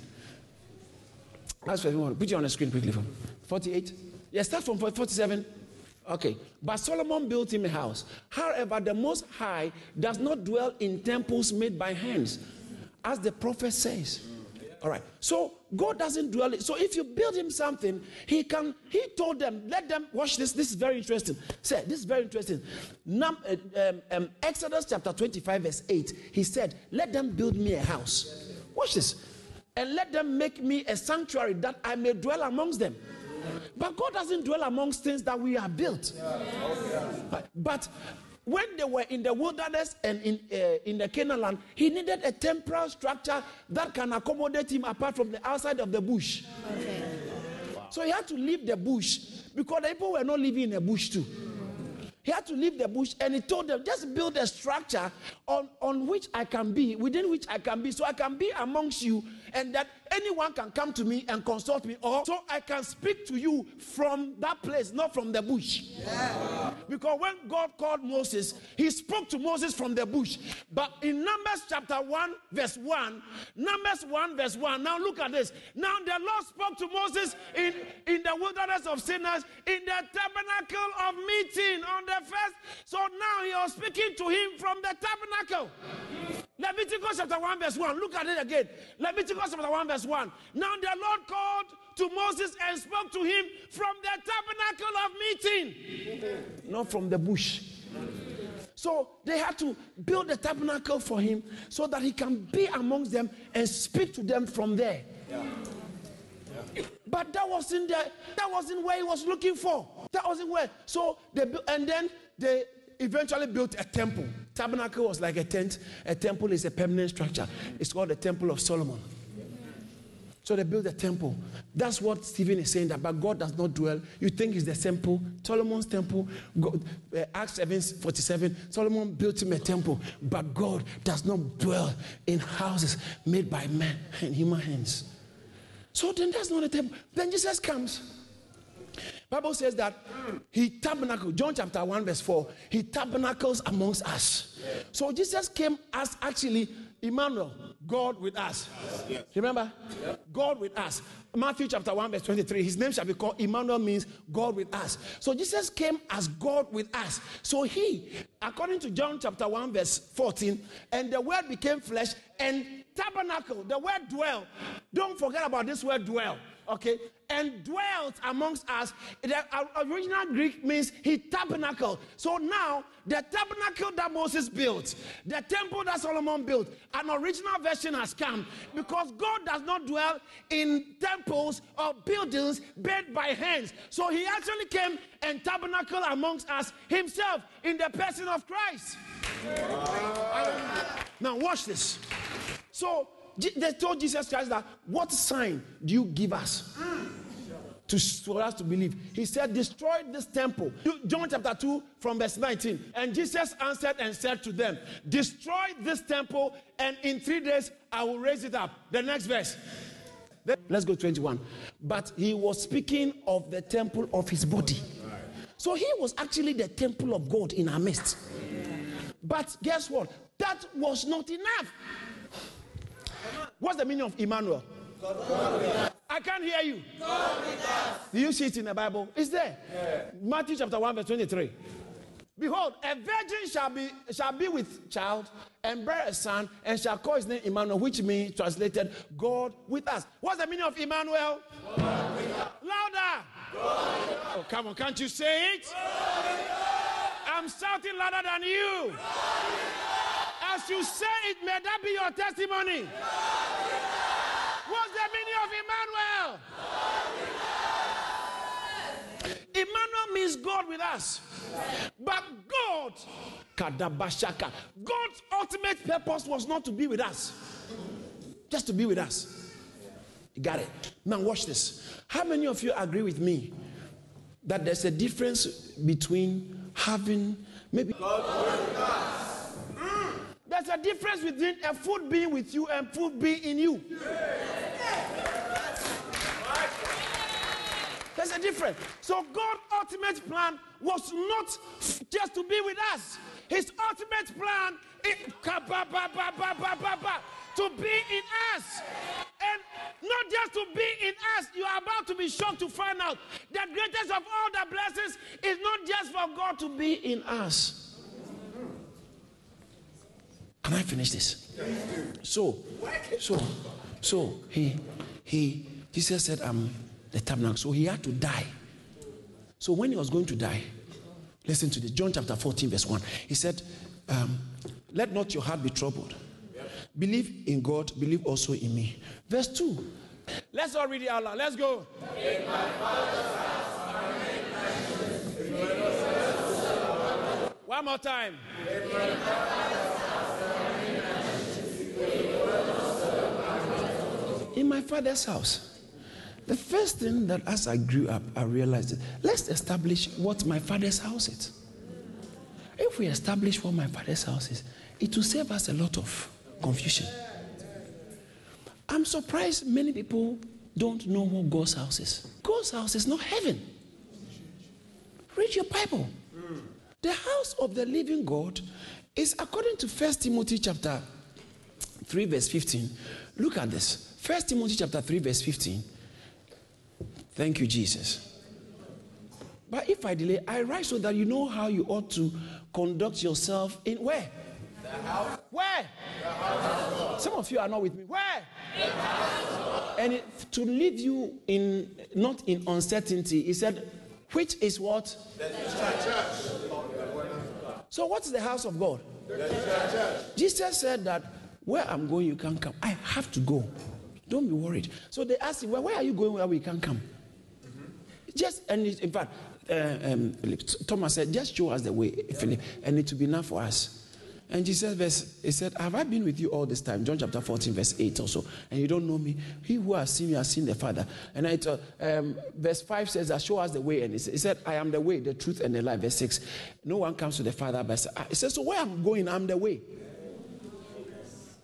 Acts 7, put it on the screen quickly for 48. Yeah, start from 47. Okay. But Solomon built him a house. However, the Most High does not dwell in temples made by hands, as the prophet says. All right. So God doesn't dwell. So if you build him something, he can. He told them, let them watch this. This is very interesting. Say, this is very interesting. Num, uh, um, um, Exodus chapter 25, verse 8. He said, let them build me a house. Watch this. And let them make me a sanctuary that I may dwell amongst them. But God doesn't dwell amongst things that we have built. But when they were in the wilderness and in, uh, in the Canaan land, he needed a temporal structure that can accommodate him apart from the outside of the bush. Okay. Wow. So he had to leave the bush because the people were not living in a bush too. He had to leave the bush and he told them, just build a structure on, on which I can be, within which I can be, so I can be amongst you and that anyone can come to me and consult me, or so I can speak to you from that place, not from the bush. Yeah. Because when God called Moses, he spoke to Moses from the bush. But in Numbers chapter 1, verse 1, Numbers 1, verse 1, now look at this. Now the Lord spoke to Moses in, in the wilderness of Sinai, in the tabernacle of meeting on the first. So now he was speaking to him from the tabernacle. Leviticus chapter 1, verse 1. Look at it again. Leviticus chapter 1, verse 1. Now the Lord called to Moses and spoke to him from the tabernacle of meeting, not from the bush. So they had to build the tabernacle for him so that he can be amongst them and speak to them from there. Yeah. But that wasn't there. That wasn't where he was looking for. That wasn't where. So they and then they eventually built a temple. Tabernacle was like a tent. A temple is a permanent structure. It's called the Temple of Solomon. So they built a temple. That's what Stephen is saying that, but God does not dwell. You think it's the temple, Solomon's temple. God, uh, Acts 7 47, Solomon built him a temple, but God does not dwell in houses made by men and human hands. So then that's not a temple. Then Jesus comes. Bible says that he tabernacled, John chapter 1, verse 4, he tabernacles amongst us. So Jesus came as actually Emmanuel, God with us. Remember? God with us. Matthew chapter 1, verse 23. His name shall be called Emmanuel, means God with us. So Jesus came as God with us. So he, according to John chapter 1, verse 14, and the word became flesh and tabernacle. The word dwell. Don't forget about this word dwell okay, and dwelt amongst us. The uh, original Greek means he tabernacled. So now, the tabernacle that Moses built, the temple that Solomon built, an original version has come because God does not dwell in temples or buildings built by hands. So he actually came and tabernacled amongst us himself in the person of Christ. Wow. Now, watch this. So, they told Jesus Christ that, What sign do you give us? to, for us to believe. He said, Destroy this temple. John chapter 2, from verse 19. And Jesus answered and said to them, Destroy this temple, and in three days I will raise it up. The next verse. Let's go 21. But he was speaking of the temple of his body. So he was actually the temple of God in our midst. But guess what? That was not enough. What's the meaning of Emmanuel? I can't hear you. God with us. Do you see it in the Bible? It's there. Yeah. Matthew chapter 1, verse 23. Behold, a virgin shall be shall be with child and bear a son and shall call his name Emmanuel, which means translated God with us. What's the meaning of Emmanuel? God with us. Louder. Oh, come on, can't you say it? I'm shouting louder than you. As you say it, may that be your testimony. What's the meaning of Emmanuel? Emmanuel means God with us. But God, Kadabashaka, God's ultimate purpose was not to be with us, just to be with us. You got it? Now, watch this. How many of you agree with me that there's a difference between having maybe. There's a difference between a food being with you and food being in you. There's a difference. So God's ultimate plan was not just to be with us. His ultimate plan is to be in us. And not just to be in us, you are about to be shocked to find out the greatest of all the blessings is not just for God to be in us. Can I finish this? So, so, so he, he, Jesus said, "I'm the tabernacle." So he had to die. So when he was going to die, listen to this. John chapter 14, verse 1. He said, um, "Let not your heart be troubled. Believe in God. Believe also in me." Verse 2. Let's all read it out loud. Let's go. One more time. In my father's house. The first thing that as I grew up, I realized that let's establish what my father's house is. If we establish what my father's house is, it will save us a lot of confusion. I'm surprised many people don't know what God's house is. God's house is not heaven. Read your Bible. The house of the living God is according to 1 Timothy chapter 3 verse 15 look at this 1 timothy chapter 3 verse 15 thank you jesus but if i delay i write so that you know how you ought to conduct yourself in where The house. where The house some of you are not with me where and it, to leave you in not in uncertainty he said which is what The church. so what's the house of god The church. jesus said that where I'm going, you can't come. I have to go. Don't be worried. So they asked him, well, where are you going where we can't come? Just, and in fact, uh, um, Thomas said, just show us the way, Philip, and it will be enough for us. And Jesus verse, he said, Have I been with you all this time? John chapter 14, verse 8 also. And you don't know me. He who has seen me has seen the Father. And I, uh, um, verse 5 says show us the way. And he said, he said, I am the way, the truth, and the life. Verse 6. No one comes to the Father but he says, So where I'm going, I'm the way.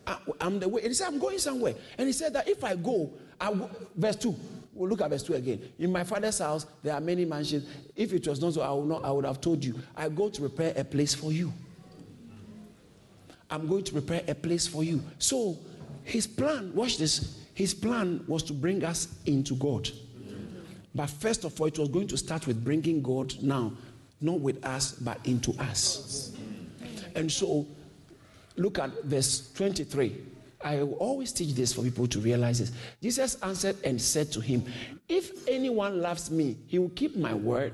I, am the way. And he said, I'm going somewhere. And he said that if I go, I will, verse 2. We'll look at verse 2 again. In my father's house, there are many mansions. If it was not so, I would, not, I would have told you. I go to prepare a place for you. I'm going to prepare a place for you. So, his plan, watch this. His plan was to bring us into God. But first of all, it was going to start with bringing God now, not with us, but into us. And so, look at verse 23. I will always teach this for people to realize this. Jesus answered and said to him, If anyone loves me, he will keep my word,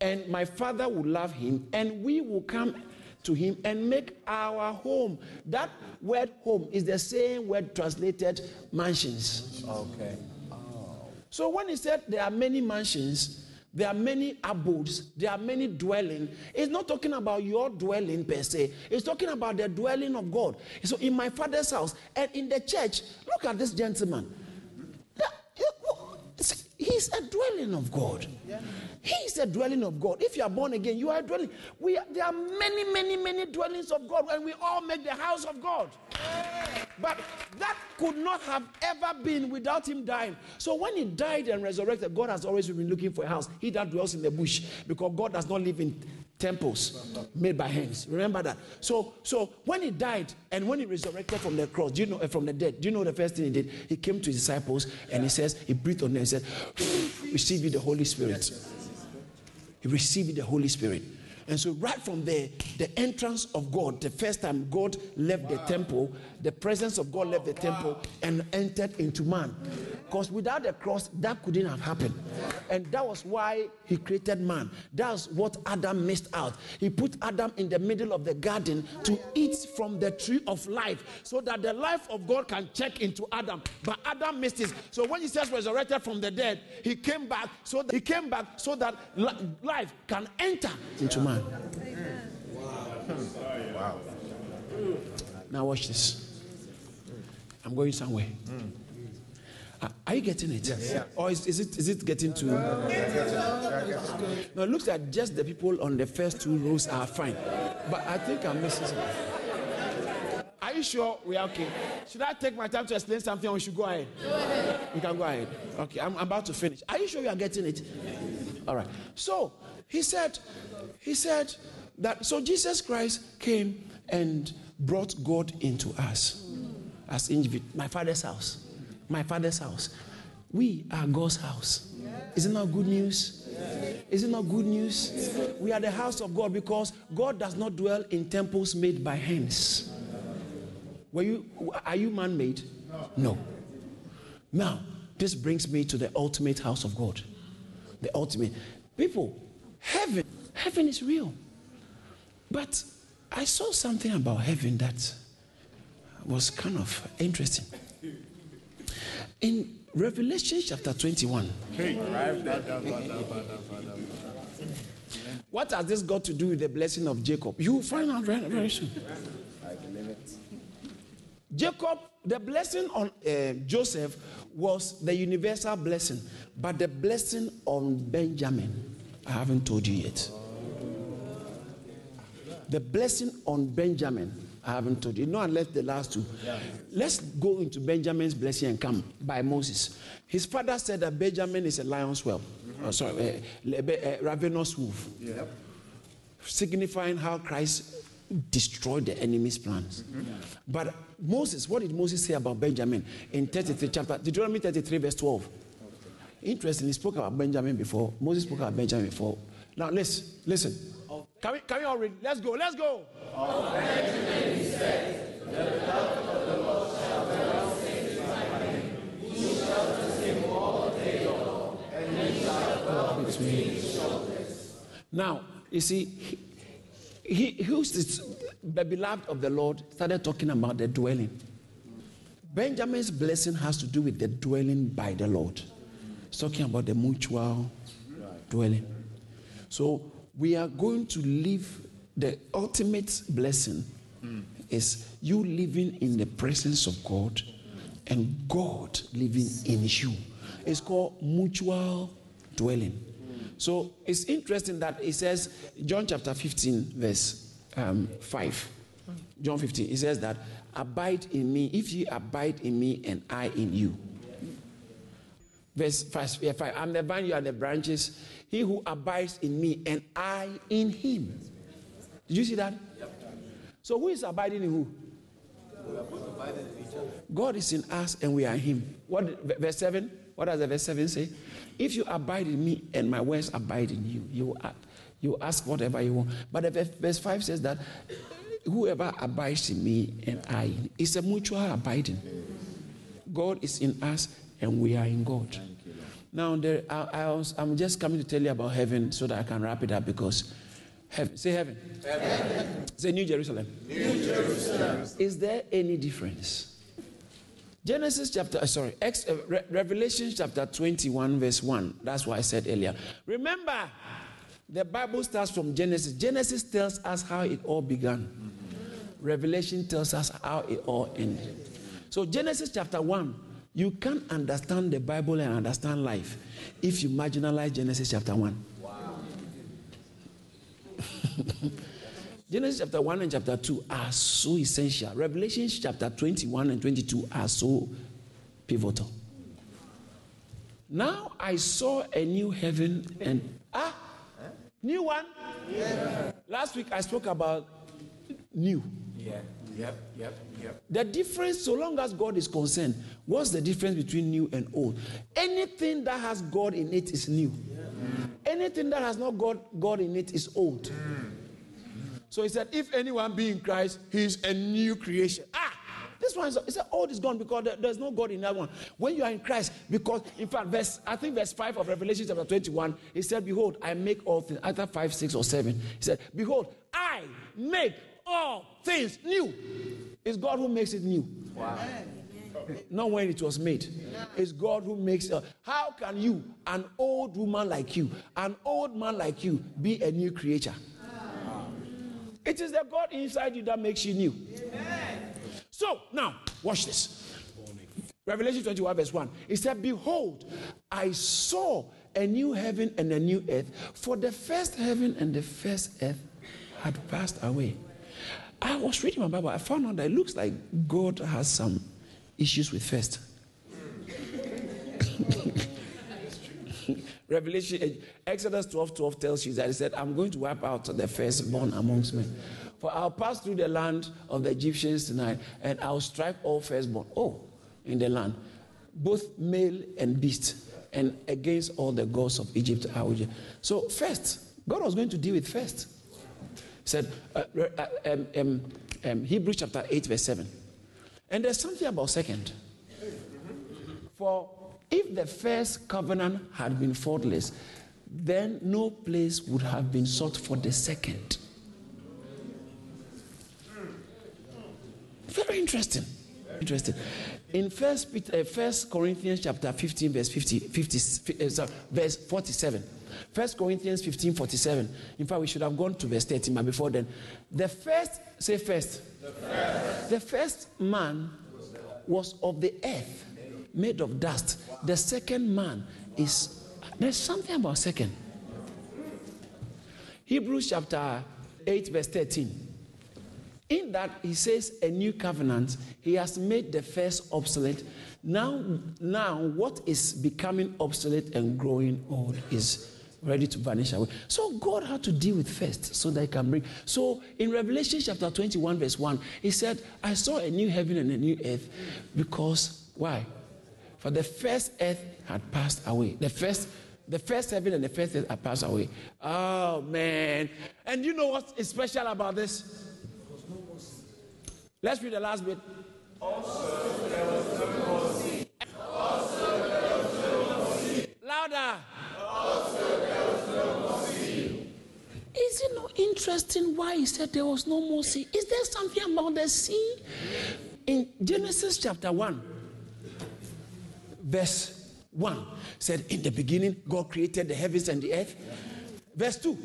and my Father will love him, and we will come to him and make our home. That word home is the same word translated mansions. Okay. So when he said there are many mansions, there are many abodes, there are many dwelling, it's not talking about your dwelling per se. It's talking about the dwelling of God. So in my father's house and in the church, look at this gentleman. He's a dwelling of God. He's a dwelling of God. If you are born again, you are dwelling. We are, there are many, many, many dwellings of God, and we all make the house of God. But that could not have ever been without him dying. So when he died and resurrected, God has always been looking for a house. He that dwells in the bush, because God does not live in temples made by hands. Remember that. So, so when he died and when he resurrected from the cross, do you know uh, from the dead? Do you know the first thing he did? He came to his disciples and he says, he breathed on them and said, "Receive you the Holy Spirit." He received the Holy Spirit. And so, right from there, the entrance of God, the first time God left the temple, the presence of God left the oh, temple and entered into man. Because without the cross, that couldn't have happened. And that was why He created man. That's what Adam missed out. He put Adam in the middle of the garden to eat from the tree of life so that the life of God can check into Adam. But Adam missed it. So when He says resurrected from the dead, He came back so that He came back so that life can enter into man. Wow. Now watch this. I'm going somewhere. Uh, Are you getting it? Yes. Or is, is it is it getting to? No, it looks like just the people on the first two rows are fine, but I think I'm missing something. Are you sure we are okay? Should I take my time to explain something, or we should go ahead? We can go ahead. Okay, I'm, I'm about to finish. Are you sure you are getting it? All right. So he said, he said that so Jesus Christ came and brought God into us as individual. My father's house. My father's house. We are God's house. Is it not good news? Is it not good news? We are the house of God because God does not dwell in temples made by hands. Were you are you man-made? No. Now, this brings me to the ultimate house of God. The ultimate. People, heaven, heaven is real. But I saw something about heaven that was kind of interesting. In Revelation chapter 21, what has this got to do with the blessing of Jacob? You will find out very, very soon. Jacob, the blessing on uh, Joseph was the universal blessing, but the blessing on Benjamin, I haven't told you yet. The blessing on Benjamin, I haven't told you. No, unless the last two. Let's go into Benjamin's blessing and come by Moses. His father said that Benjamin is a lion's whelp. Mm-hmm. Oh, sorry, a, a, a ravenous wolf. Signifying how Christ destroyed the enemy's plans. Mm-hmm. But Moses, what did Moses say about Benjamin in 33 chapter Deuteronomy 33, verse 12? Interestingly, he spoke about Benjamin before. Moses spoke about Benjamin before. Now listen, listen. Can we, can we all read? Let's go, let's go. Now, you see, he, he who's this, the beloved of the Lord started talking about the dwelling. Benjamin's blessing has to do with the dwelling by the Lord. He's talking about the mutual dwelling. So we are going to live the ultimate blessing is you living in the presence of God and God living in you. It's called mutual dwelling. So it's interesting that it says, John chapter 15, verse um, 5. John 15, it says that, Abide in me, if you abide in me and I in you. Verse 5, yeah, 5 I'm the vine, you are the branches. He who abides in me and I in him. Did you see that? So who is abiding in who? God is in us and we are in him. What verse 7? What does the verse 7 say? If you abide in me and my words abide in you, you will ask, you ask whatever you want. But verse- verse 5 says that whoever abides in me and I, in him." it's a mutual abiding. God is in us and we are in God. Now, there, I, I'm just coming to tell you about heaven so that I can wrap it up because heaven, say heaven. Say New Jerusalem. New Jerusalem. Is there any difference? Genesis chapter, uh, sorry, Ex, uh, Re- Revelation chapter 21, verse 1. That's what I said earlier. Remember, the Bible starts from Genesis. Genesis tells us how it all began, Revelation tells us how it all ended. So, Genesis chapter 1, You can't understand the Bible and understand life if you marginalize Genesis chapter 1. Genesis chapter 1 and chapter 2 are so essential. Revelation chapter 21 and 22 are so pivotal. Now I saw a new heaven and ah, new one. Last week I spoke about new. Yeah. Yep. Yep. Yep. The difference, so long as God is concerned, what's the difference between new and old? Anything that has God in it is new. Anything that has not God, God in it is old. So he said, if anyone be in Christ, he's a new creation. Ah, this one is he said, old is gone because there's no God in that one. When you are in Christ, because in fact, verse I think verse 5 of Revelation chapter 21, he said, Behold, I make all things, either 5, 6, or 7. He said, Behold, I make all things new. It's God who makes it new. Not when it was made. It's God who makes it. How can you, an old woman like you, an old man like you, be a new creature? It is the God inside you that makes you new. So now, watch this. Revelation 21, verse 1. It said, Behold, I saw a new heaven and a new earth, for the first heaven and the first earth had passed away. I was reading my Bible. I found out that it looks like God has some issues with first. Revelation, Exodus 12 12 tells you that he said, I'm going to wipe out the firstborn amongst men. For I'll pass through the land of the Egyptians tonight, and I'll strike all firstborn. Oh, in the land, both male and beast, and against all the gods of Egypt. I will So, first, God was going to deal with first. Said, uh, uh, um, um, um, Hebrews chapter 8, verse 7. And there's something about second. For if the first covenant had been faultless, then no place would have been sought for the second. Very interesting. Interesting. In First, Peter, uh, First Corinthians chapter 15, verse 50, 50 uh, sorry, verse 47. First Corinthians 15, 47. In fact, we should have gone to verse 13, but before then, the first, say first. The first, the first man was of the earth, made of dust. The second man is, there's something about second. Hebrews chapter 8, verse 13. In that he says a new covenant, he has made the first obsolete. Now, now what is becoming obsolete and growing old is ready to vanish away. So God had to deal with first so that he can bring. So in Revelation chapter 21, verse 1, he said, I saw a new heaven and a new earth because why? For the first earth had passed away. The first the first heaven and the first earth had passed away. Oh man. And you know what is special about this? Let's read the last bit. Also, there was no more sea. Also, there was no more sea. Louder. Is it not interesting why he said there was no more sea? Is there something about the sea? In Genesis chapter 1, verse 1 said, In the beginning, God created the heavens and the earth. Verse 2.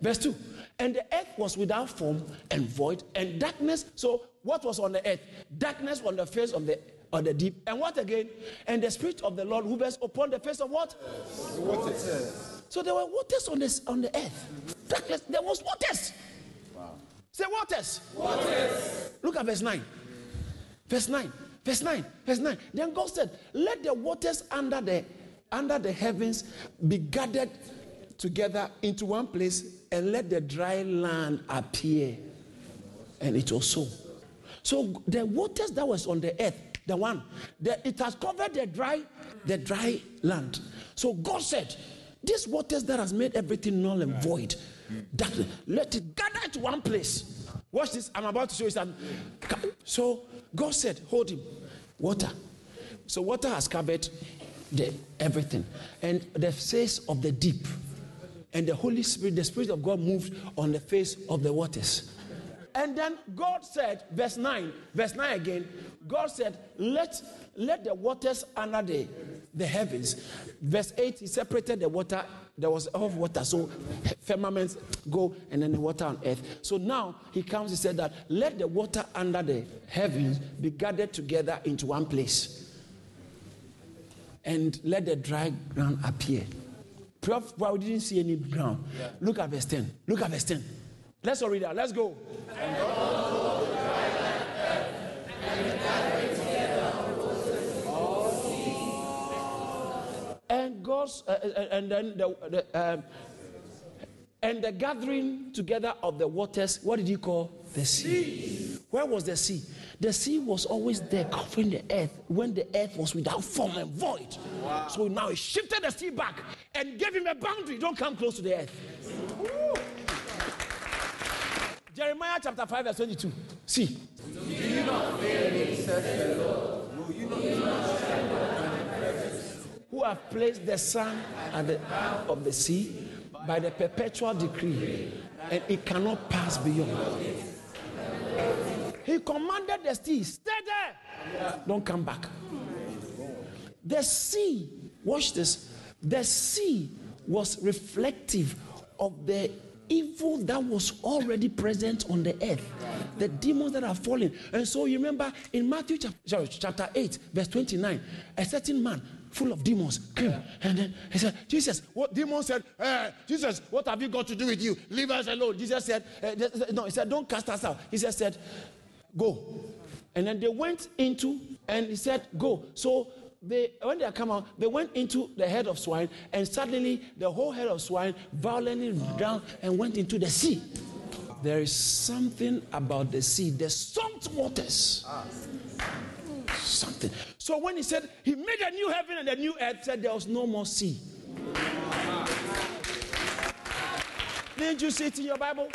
Verse 2. And the earth was without form and void, and darkness. So, what was on the earth? Darkness on the face of the of the deep. And what again? And the spirit of the Lord hovers upon the face of what? So there were waters on this on the earth. Darkness, there was waters. Say waters. Waters. Look at verse 9. Verse 9. Verse 9. Verse 9. Then God said, Let the waters under the under the heavens be gathered together into one place, and let the dry land appear. And it was so. So the waters that was on the earth, the one, the, it has covered the dry, the dry land. So God said, These waters that has made everything null and void, that let it gather to one place. Watch this. I'm about to show you something. So God said, Hold him. Water. So water has covered the everything. And the face of the deep. And the Holy Spirit, the Spirit of God moved on the face of the waters. And then God said, verse 9, verse 9 again, God said, Let let the waters under the, the heavens. Verse 8, he separated the water. There was of water. So firmaments go and then the water on earth. So now he comes, he said that let the water under the heavens be gathered together into one place. and let the dry ground appear. Prof, well, we didn't see any ground. Look at verse 10. Look at verse 10. Let's all read that. Let's go. And God's, uh, uh, and then the, the um, and the gathering together of the waters, what did he call? The sea. Where was the sea? The sea was always there covering the earth when the earth was without form and void. So now he shifted the sea back and gave him a boundary. Don't come close to the earth. Jeremiah chapter 5, verse 22. See. Who have placed the sun at the of the sea by the perpetual decree, and it cannot pass beyond. He commanded the sea, stay there, don't come back. The sea, watch this, the sea was reflective of the evil that was already present on the earth, the demons that are fallen. And so you remember in Matthew chapter, chapter 8, verse 29, a certain man full of demons came and then he said, Jesus, what demons said, eh, Jesus, what have you got to do with you? Leave us alone. Jesus said, eh, no, he said, don't cast us out. He just said, go. And then they went into, and he said, go. So they, when they come out, they went into the head of swine, and suddenly the whole head of swine violently down and went into the sea. There is something about the sea, the salt waters. Something. So when he said he made a new heaven and a new earth, said there was no more sea. Didn't you see it in your Bible?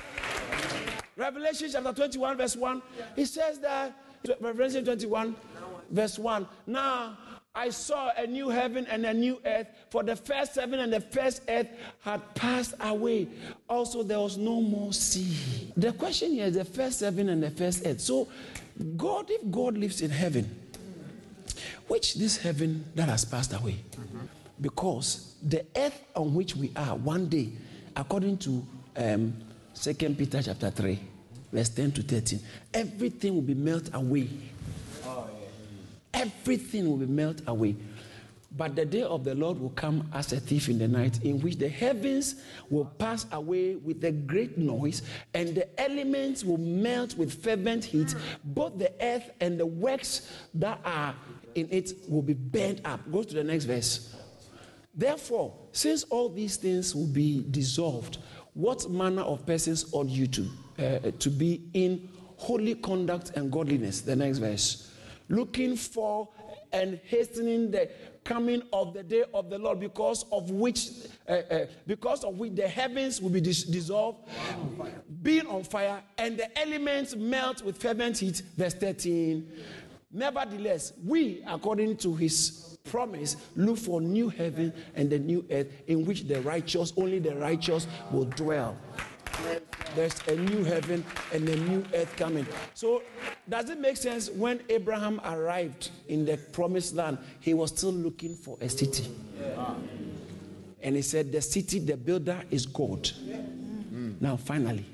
Revelation chapter 21, verse 1. He says that, Revelation 21, verse 1. Now I saw a new heaven and a new earth, for the first heaven and the first earth had passed away. Also, there was no more sea. The question here is the first heaven and the first earth. So, God, if God lives in heaven, which this heaven that has passed away? Because the earth on which we are, one day, according to um, 2 Peter chapter 3, verse 10 to 13, everything will be melted away. Everything will be melted away. But the day of the Lord will come as a thief in the night, in which the heavens will pass away with a great noise, and the elements will melt with fervent heat. Both the earth and the works that are in it will be burned up. Go to the next verse. Therefore, since all these things will be dissolved, what manner of persons ought you to uh, to be in holy conduct and godliness? The next verse. Looking for and hastening the coming of the day of the Lord, because of which, uh, uh, because of which the heavens will be dis- dissolved, being on fire, and the elements melt with fervent heat. Verse 13. Nevertheless, we, according to His promise, look for new heaven and the new earth, in which the righteous, only the righteous, will dwell. There's a new heaven and a new earth coming. So, does it make sense when Abraham arrived in the promised land, he was still looking for a city? And he said, The city, the builder is God. Now, finally,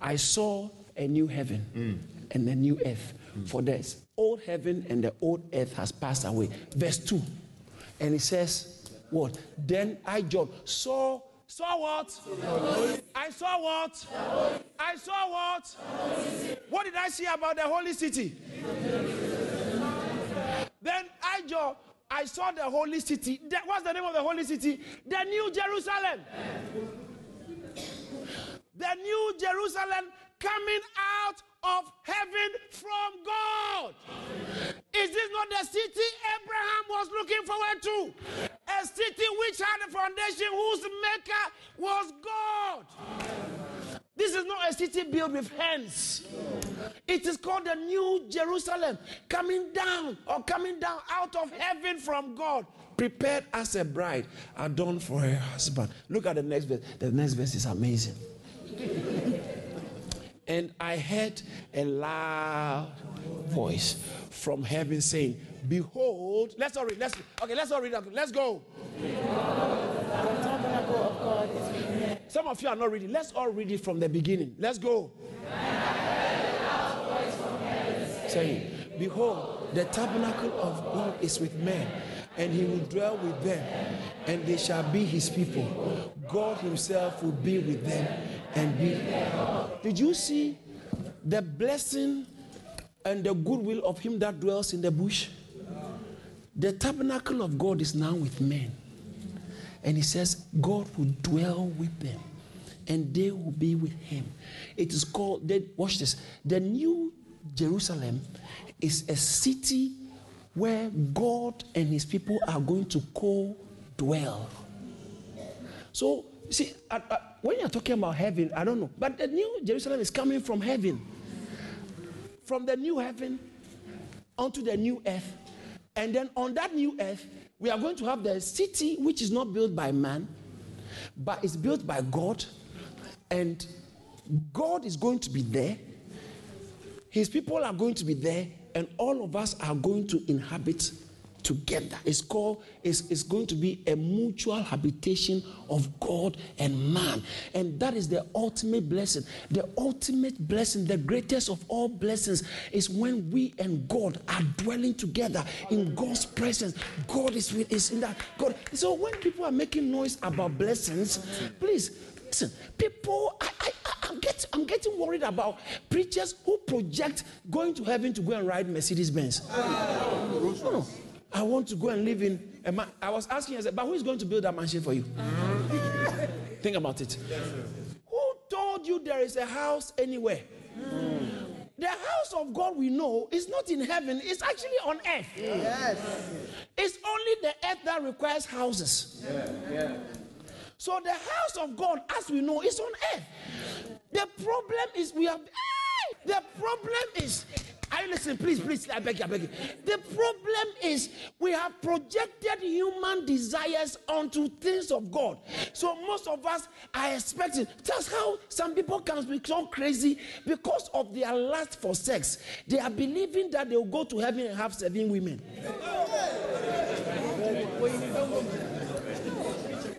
I saw a new heaven and a new earth. For this old heaven and the old earth has passed away. Verse 2. And it says, What? Then I, John, saw Saw what? I saw what? I saw what? What did I see about the holy city? Then I, John, I saw the holy city. What's the name of the holy city? The New Jerusalem. The New Jerusalem coming out of heaven from God. Is this not the city Abraham was looking forward to? A city which had a foundation whose maker was God. This is not a city built with hands. It is called the New Jerusalem, coming down or coming down out of heaven from God, prepared as a bride, adorned for her husband. Look at the next verse. The next verse is amazing. And I heard a loud voice from heaven saying, Behold, let's all read. Let's okay, let's all read. Let's go. Some of you are not reading. Let's all read it from the beginning. Let's go. Saying, Behold, the tabernacle of God is with men, and he will dwell with them, and they shall be his people. God himself will be with them and be. Did you see the blessing and the goodwill of him that dwells in the bush? The tabernacle of God is now with men. And he says, God will dwell with them and they will be with him. It is called, watch this. The new Jerusalem is a city where God and his people are going to co dwell. So, see, uh, uh, when you're talking about heaven, I don't know, but the new Jerusalem is coming from heaven. From the new heaven onto the new earth. And then on that new earth, we are going to have the city which is not built by man, but is built by God. And God is going to be there. His people are going to be there, and all of us are going to inhabit together. It's called, it's, it's going to be a mutual habitation of God and man. And that is the ultimate blessing. The ultimate blessing, the greatest of all blessings, is when we and God are dwelling together in God's presence. God is, with, is in that. God. So when people are making noise about blessings, please listen. People, I, I, I'm, get, I'm getting worried about preachers who project going to heaven to go and ride Mercedes Benz. No, no. I want to go and live in a man. I was asking, I said, but who is going to build that mansion for you? Think about it. Who told you there is a house anywhere? The house of God we know is not in heaven, it's actually on earth. Yes. It's only the earth that requires houses. Yeah. Yeah. So the house of God, as we know, is on earth. The problem is we are The problem is. I listen, please, please. I beg you, I beg you. The problem is we have projected human desires onto things of God. So most of us are expecting. That's how some people can become crazy because of their lust for sex. They are believing that they will go to heaven and have seven women.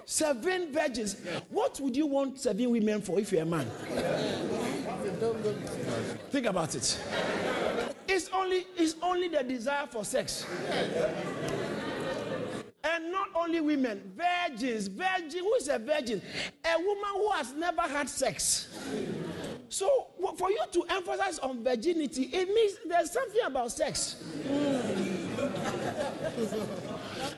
Seven virgins. What would you want seven women for if you're a man? Think about it. It's only, it's only the desire for sex. And not only women, virgins. Virgin, who is a virgin? A woman who has never had sex. So, for you to emphasize on virginity, it means there's something about sex.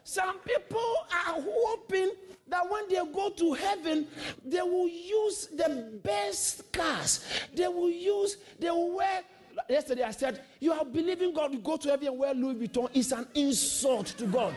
Some people are hoping that when they go to heaven, they will use the best cars. They will use, they will wear. Yesterday I said, You are believing God to go to heaven and wear Louis Vuitton is an insult to God.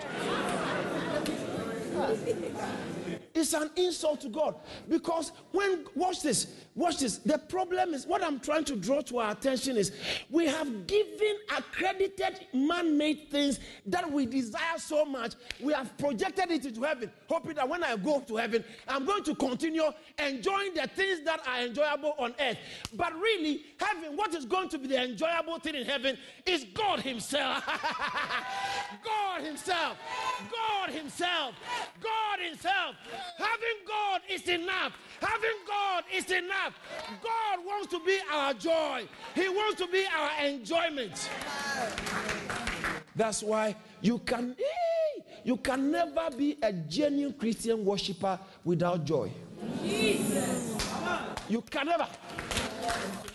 It's an insult to God because when watch this, watch this. The problem is what I'm trying to draw to our attention is we have given accredited man-made things that we desire so much. We have projected it into heaven, hoping that when I go to heaven, I'm going to continue enjoying the things that are enjoyable on earth. But really, heaven, what is going to be the enjoyable thing in heaven is God Himself. God Himself. God Himself. God Himself. Having God is enough. Having God is enough. God wants to be our joy, He wants to be our enjoyment. That's why you can you can never be a genuine Christian worshiper without joy. You can never.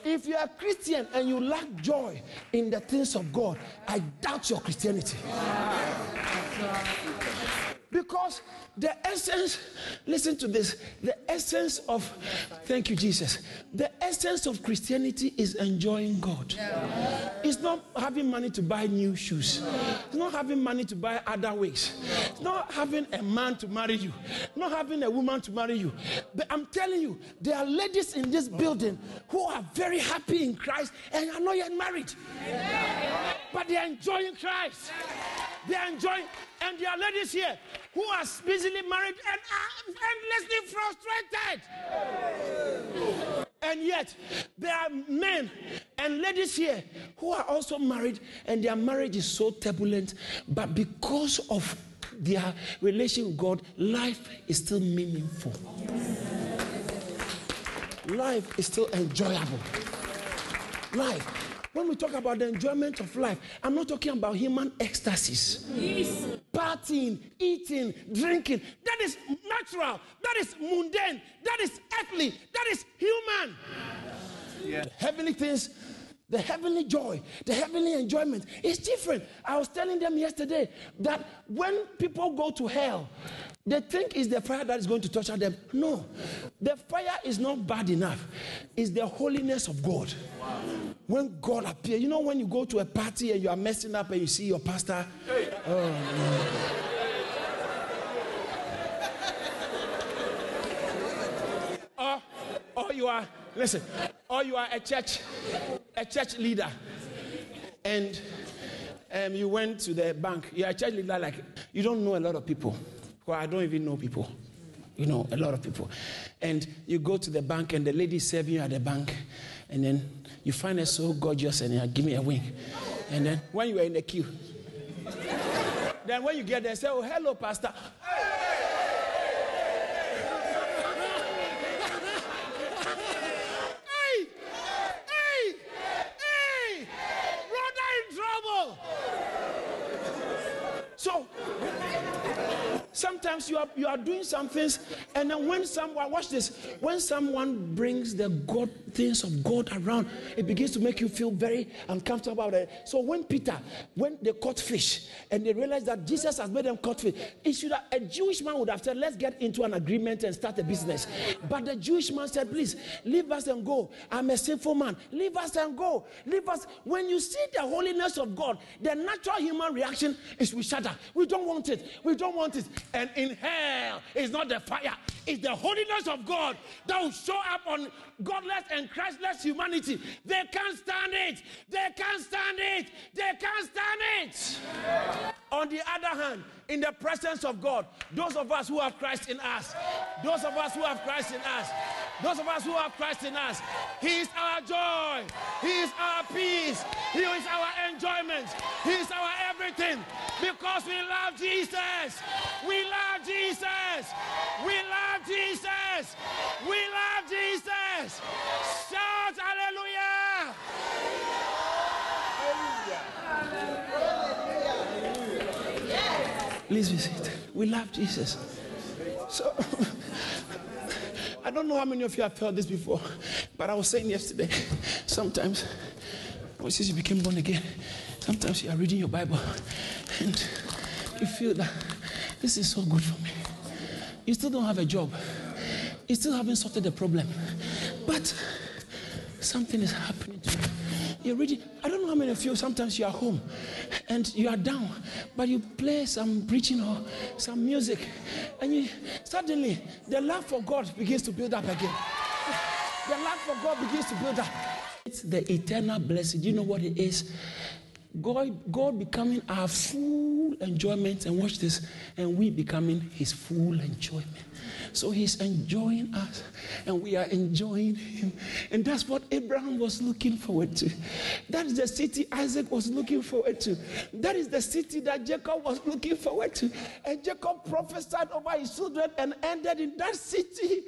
If you're a Christian and you lack joy in the things of God, I doubt your Christianity. Because the essence, listen to this, the essence of, thank you, Jesus, the essence of Christianity is enjoying God. It's not having money to buy new shoes, it's not having money to buy other wigs, it's not having a man to marry you, not having a woman to marry you. But I'm telling you, there are ladies in this building who are very happy in Christ and are not yet married, but they are enjoying Christ. They are enjoying, and there are ladies here who are married and endlessly frustrated. And yet, there are men and ladies here who are also married, and their marriage is so turbulent, but because of their relation with God, life is still meaningful. Life is still enjoyable. Life. When we talk about the enjoyment of life, I'm not talking about human ecstasies. partying, eating, drinking. That is natural. That is mundane. That is earthly. That is human. The heavenly things, the heavenly joy, the heavenly enjoyment is different. I was telling them yesterday that when people go to hell, they think it's the fire that is going to torture them. No, the fire is not bad enough. It's the holiness of God. When God appears, you know, when you go to a party and you are messing up and you see your pastor. or, or you are listen or you are a church a church leader. And um, you went to the bank. You're a church leader like you don't know a lot of people. Well i don't even know people. You know a lot of people. And you go to the bank and the lady serving you at the bank and then you find her so gorgeous and you give me a wink and then when you are in the queue then when you get there say oh hello pastor Hey! Hey! Hey! Brother in trouble! So, sometimes you are, you are doing some things, and then when someone, watch this, when someone brings the God things of God around, it begins to make you feel very uncomfortable about it. So, when Peter, when they caught fish, and they realized that Jesus has made them caught fish, it should have, a Jewish man would have said, Let's get into an agreement and start a business. But the Jewish man said, Please, leave us and go. I'm a sinful man. Leave us and go. Leave us. When you see the holiness of God, the natural human reaction is we shudder. We don't want it. We don't want it. And in hell, it's not the fire, it's the holiness of God that will show up on godless and Christless humanity. They can't stand it. They can't stand it. They can't stand it. On the other hand, in the presence of God, those of us who have Christ in us, those of us who have Christ in us, those of us who have Christ in us, He is our joy, He is our peace, He is our enjoyment, He is our everything because we love Jesus. We love Jesus. We love Jesus. We love Jesus. Shout hallelujah. Please seated. We love Jesus. So, I don't know how many of you have felt this before, but I was saying yesterday, sometimes, since you became born again, sometimes you are reading your Bible and you feel that this is so good for me. You still don't have a job, you still haven't sorted the problem, but something is happening to you. You're reading, I don't know how many of you, sometimes you are home and you are down, but you play some preaching or some music, and you suddenly the love for God begins to build up again. The love for God begins to build up. It's the eternal blessing. Do you know what it is? God, God becoming our full enjoyment, and watch this, and we becoming His full enjoyment. So He's enjoying us, and we are enjoying Him. And that's what Abraham was looking forward to. That is the city Isaac was looking forward to. That is the city that Jacob was looking forward to. And Jacob prophesied over his children and ended in that city.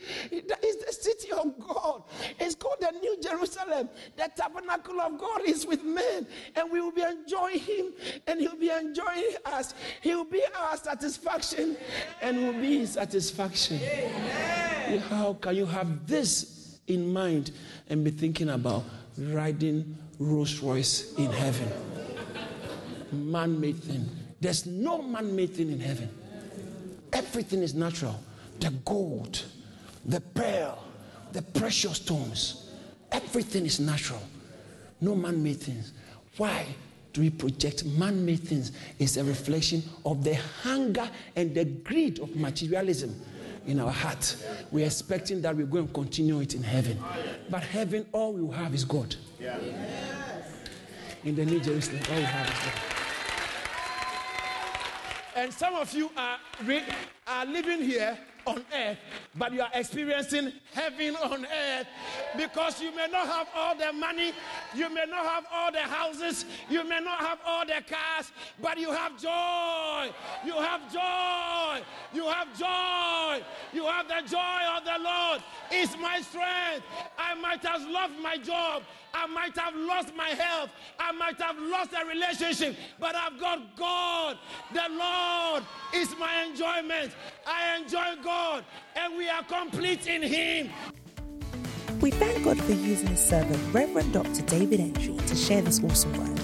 That is the city of God. It's called the New Jerusalem. The tabernacle of God is with men, and we will be enjoying Him, and He'll be enjoying us. He will be our satisfaction, and will be His satisfaction. How can you have this in mind and be thinking about riding Rolls Royce in heaven? Man made thing. There's no man made thing in heaven. Everything is natural. The gold, the pearl, the precious stones, everything is natural. No man made things. Why do we project man made things? It's a reflection of the hunger and the greed of materialism in our heart. We're expecting that we're going to continue it in heaven. But heaven, all we will have is God. In the New Jerusalem, all we have is God. And some of you are, re- are living here on earth, but you are experiencing heaven on earth because you may not have all the money You may not have all the houses, you may not have all the cars, but you have joy. You have joy. You have joy. You have the joy of the Lord. It's my strength. I might have lost my job. I might have lost my health. I might have lost a relationship, but I've got God. The Lord is my enjoyment. I enjoy God, and we are complete in Him. We thank God for using his servant, Reverend Dr. David Entry, to share this awesome word.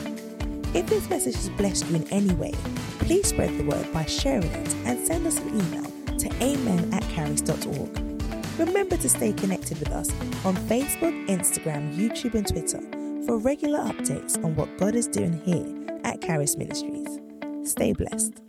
If this message has blessed you in any way, please spread the word by sharing it and send us an email to amen at caris.org. Remember to stay connected with us on Facebook, Instagram, YouTube, and Twitter for regular updates on what God is doing here at Caris Ministries. Stay blessed.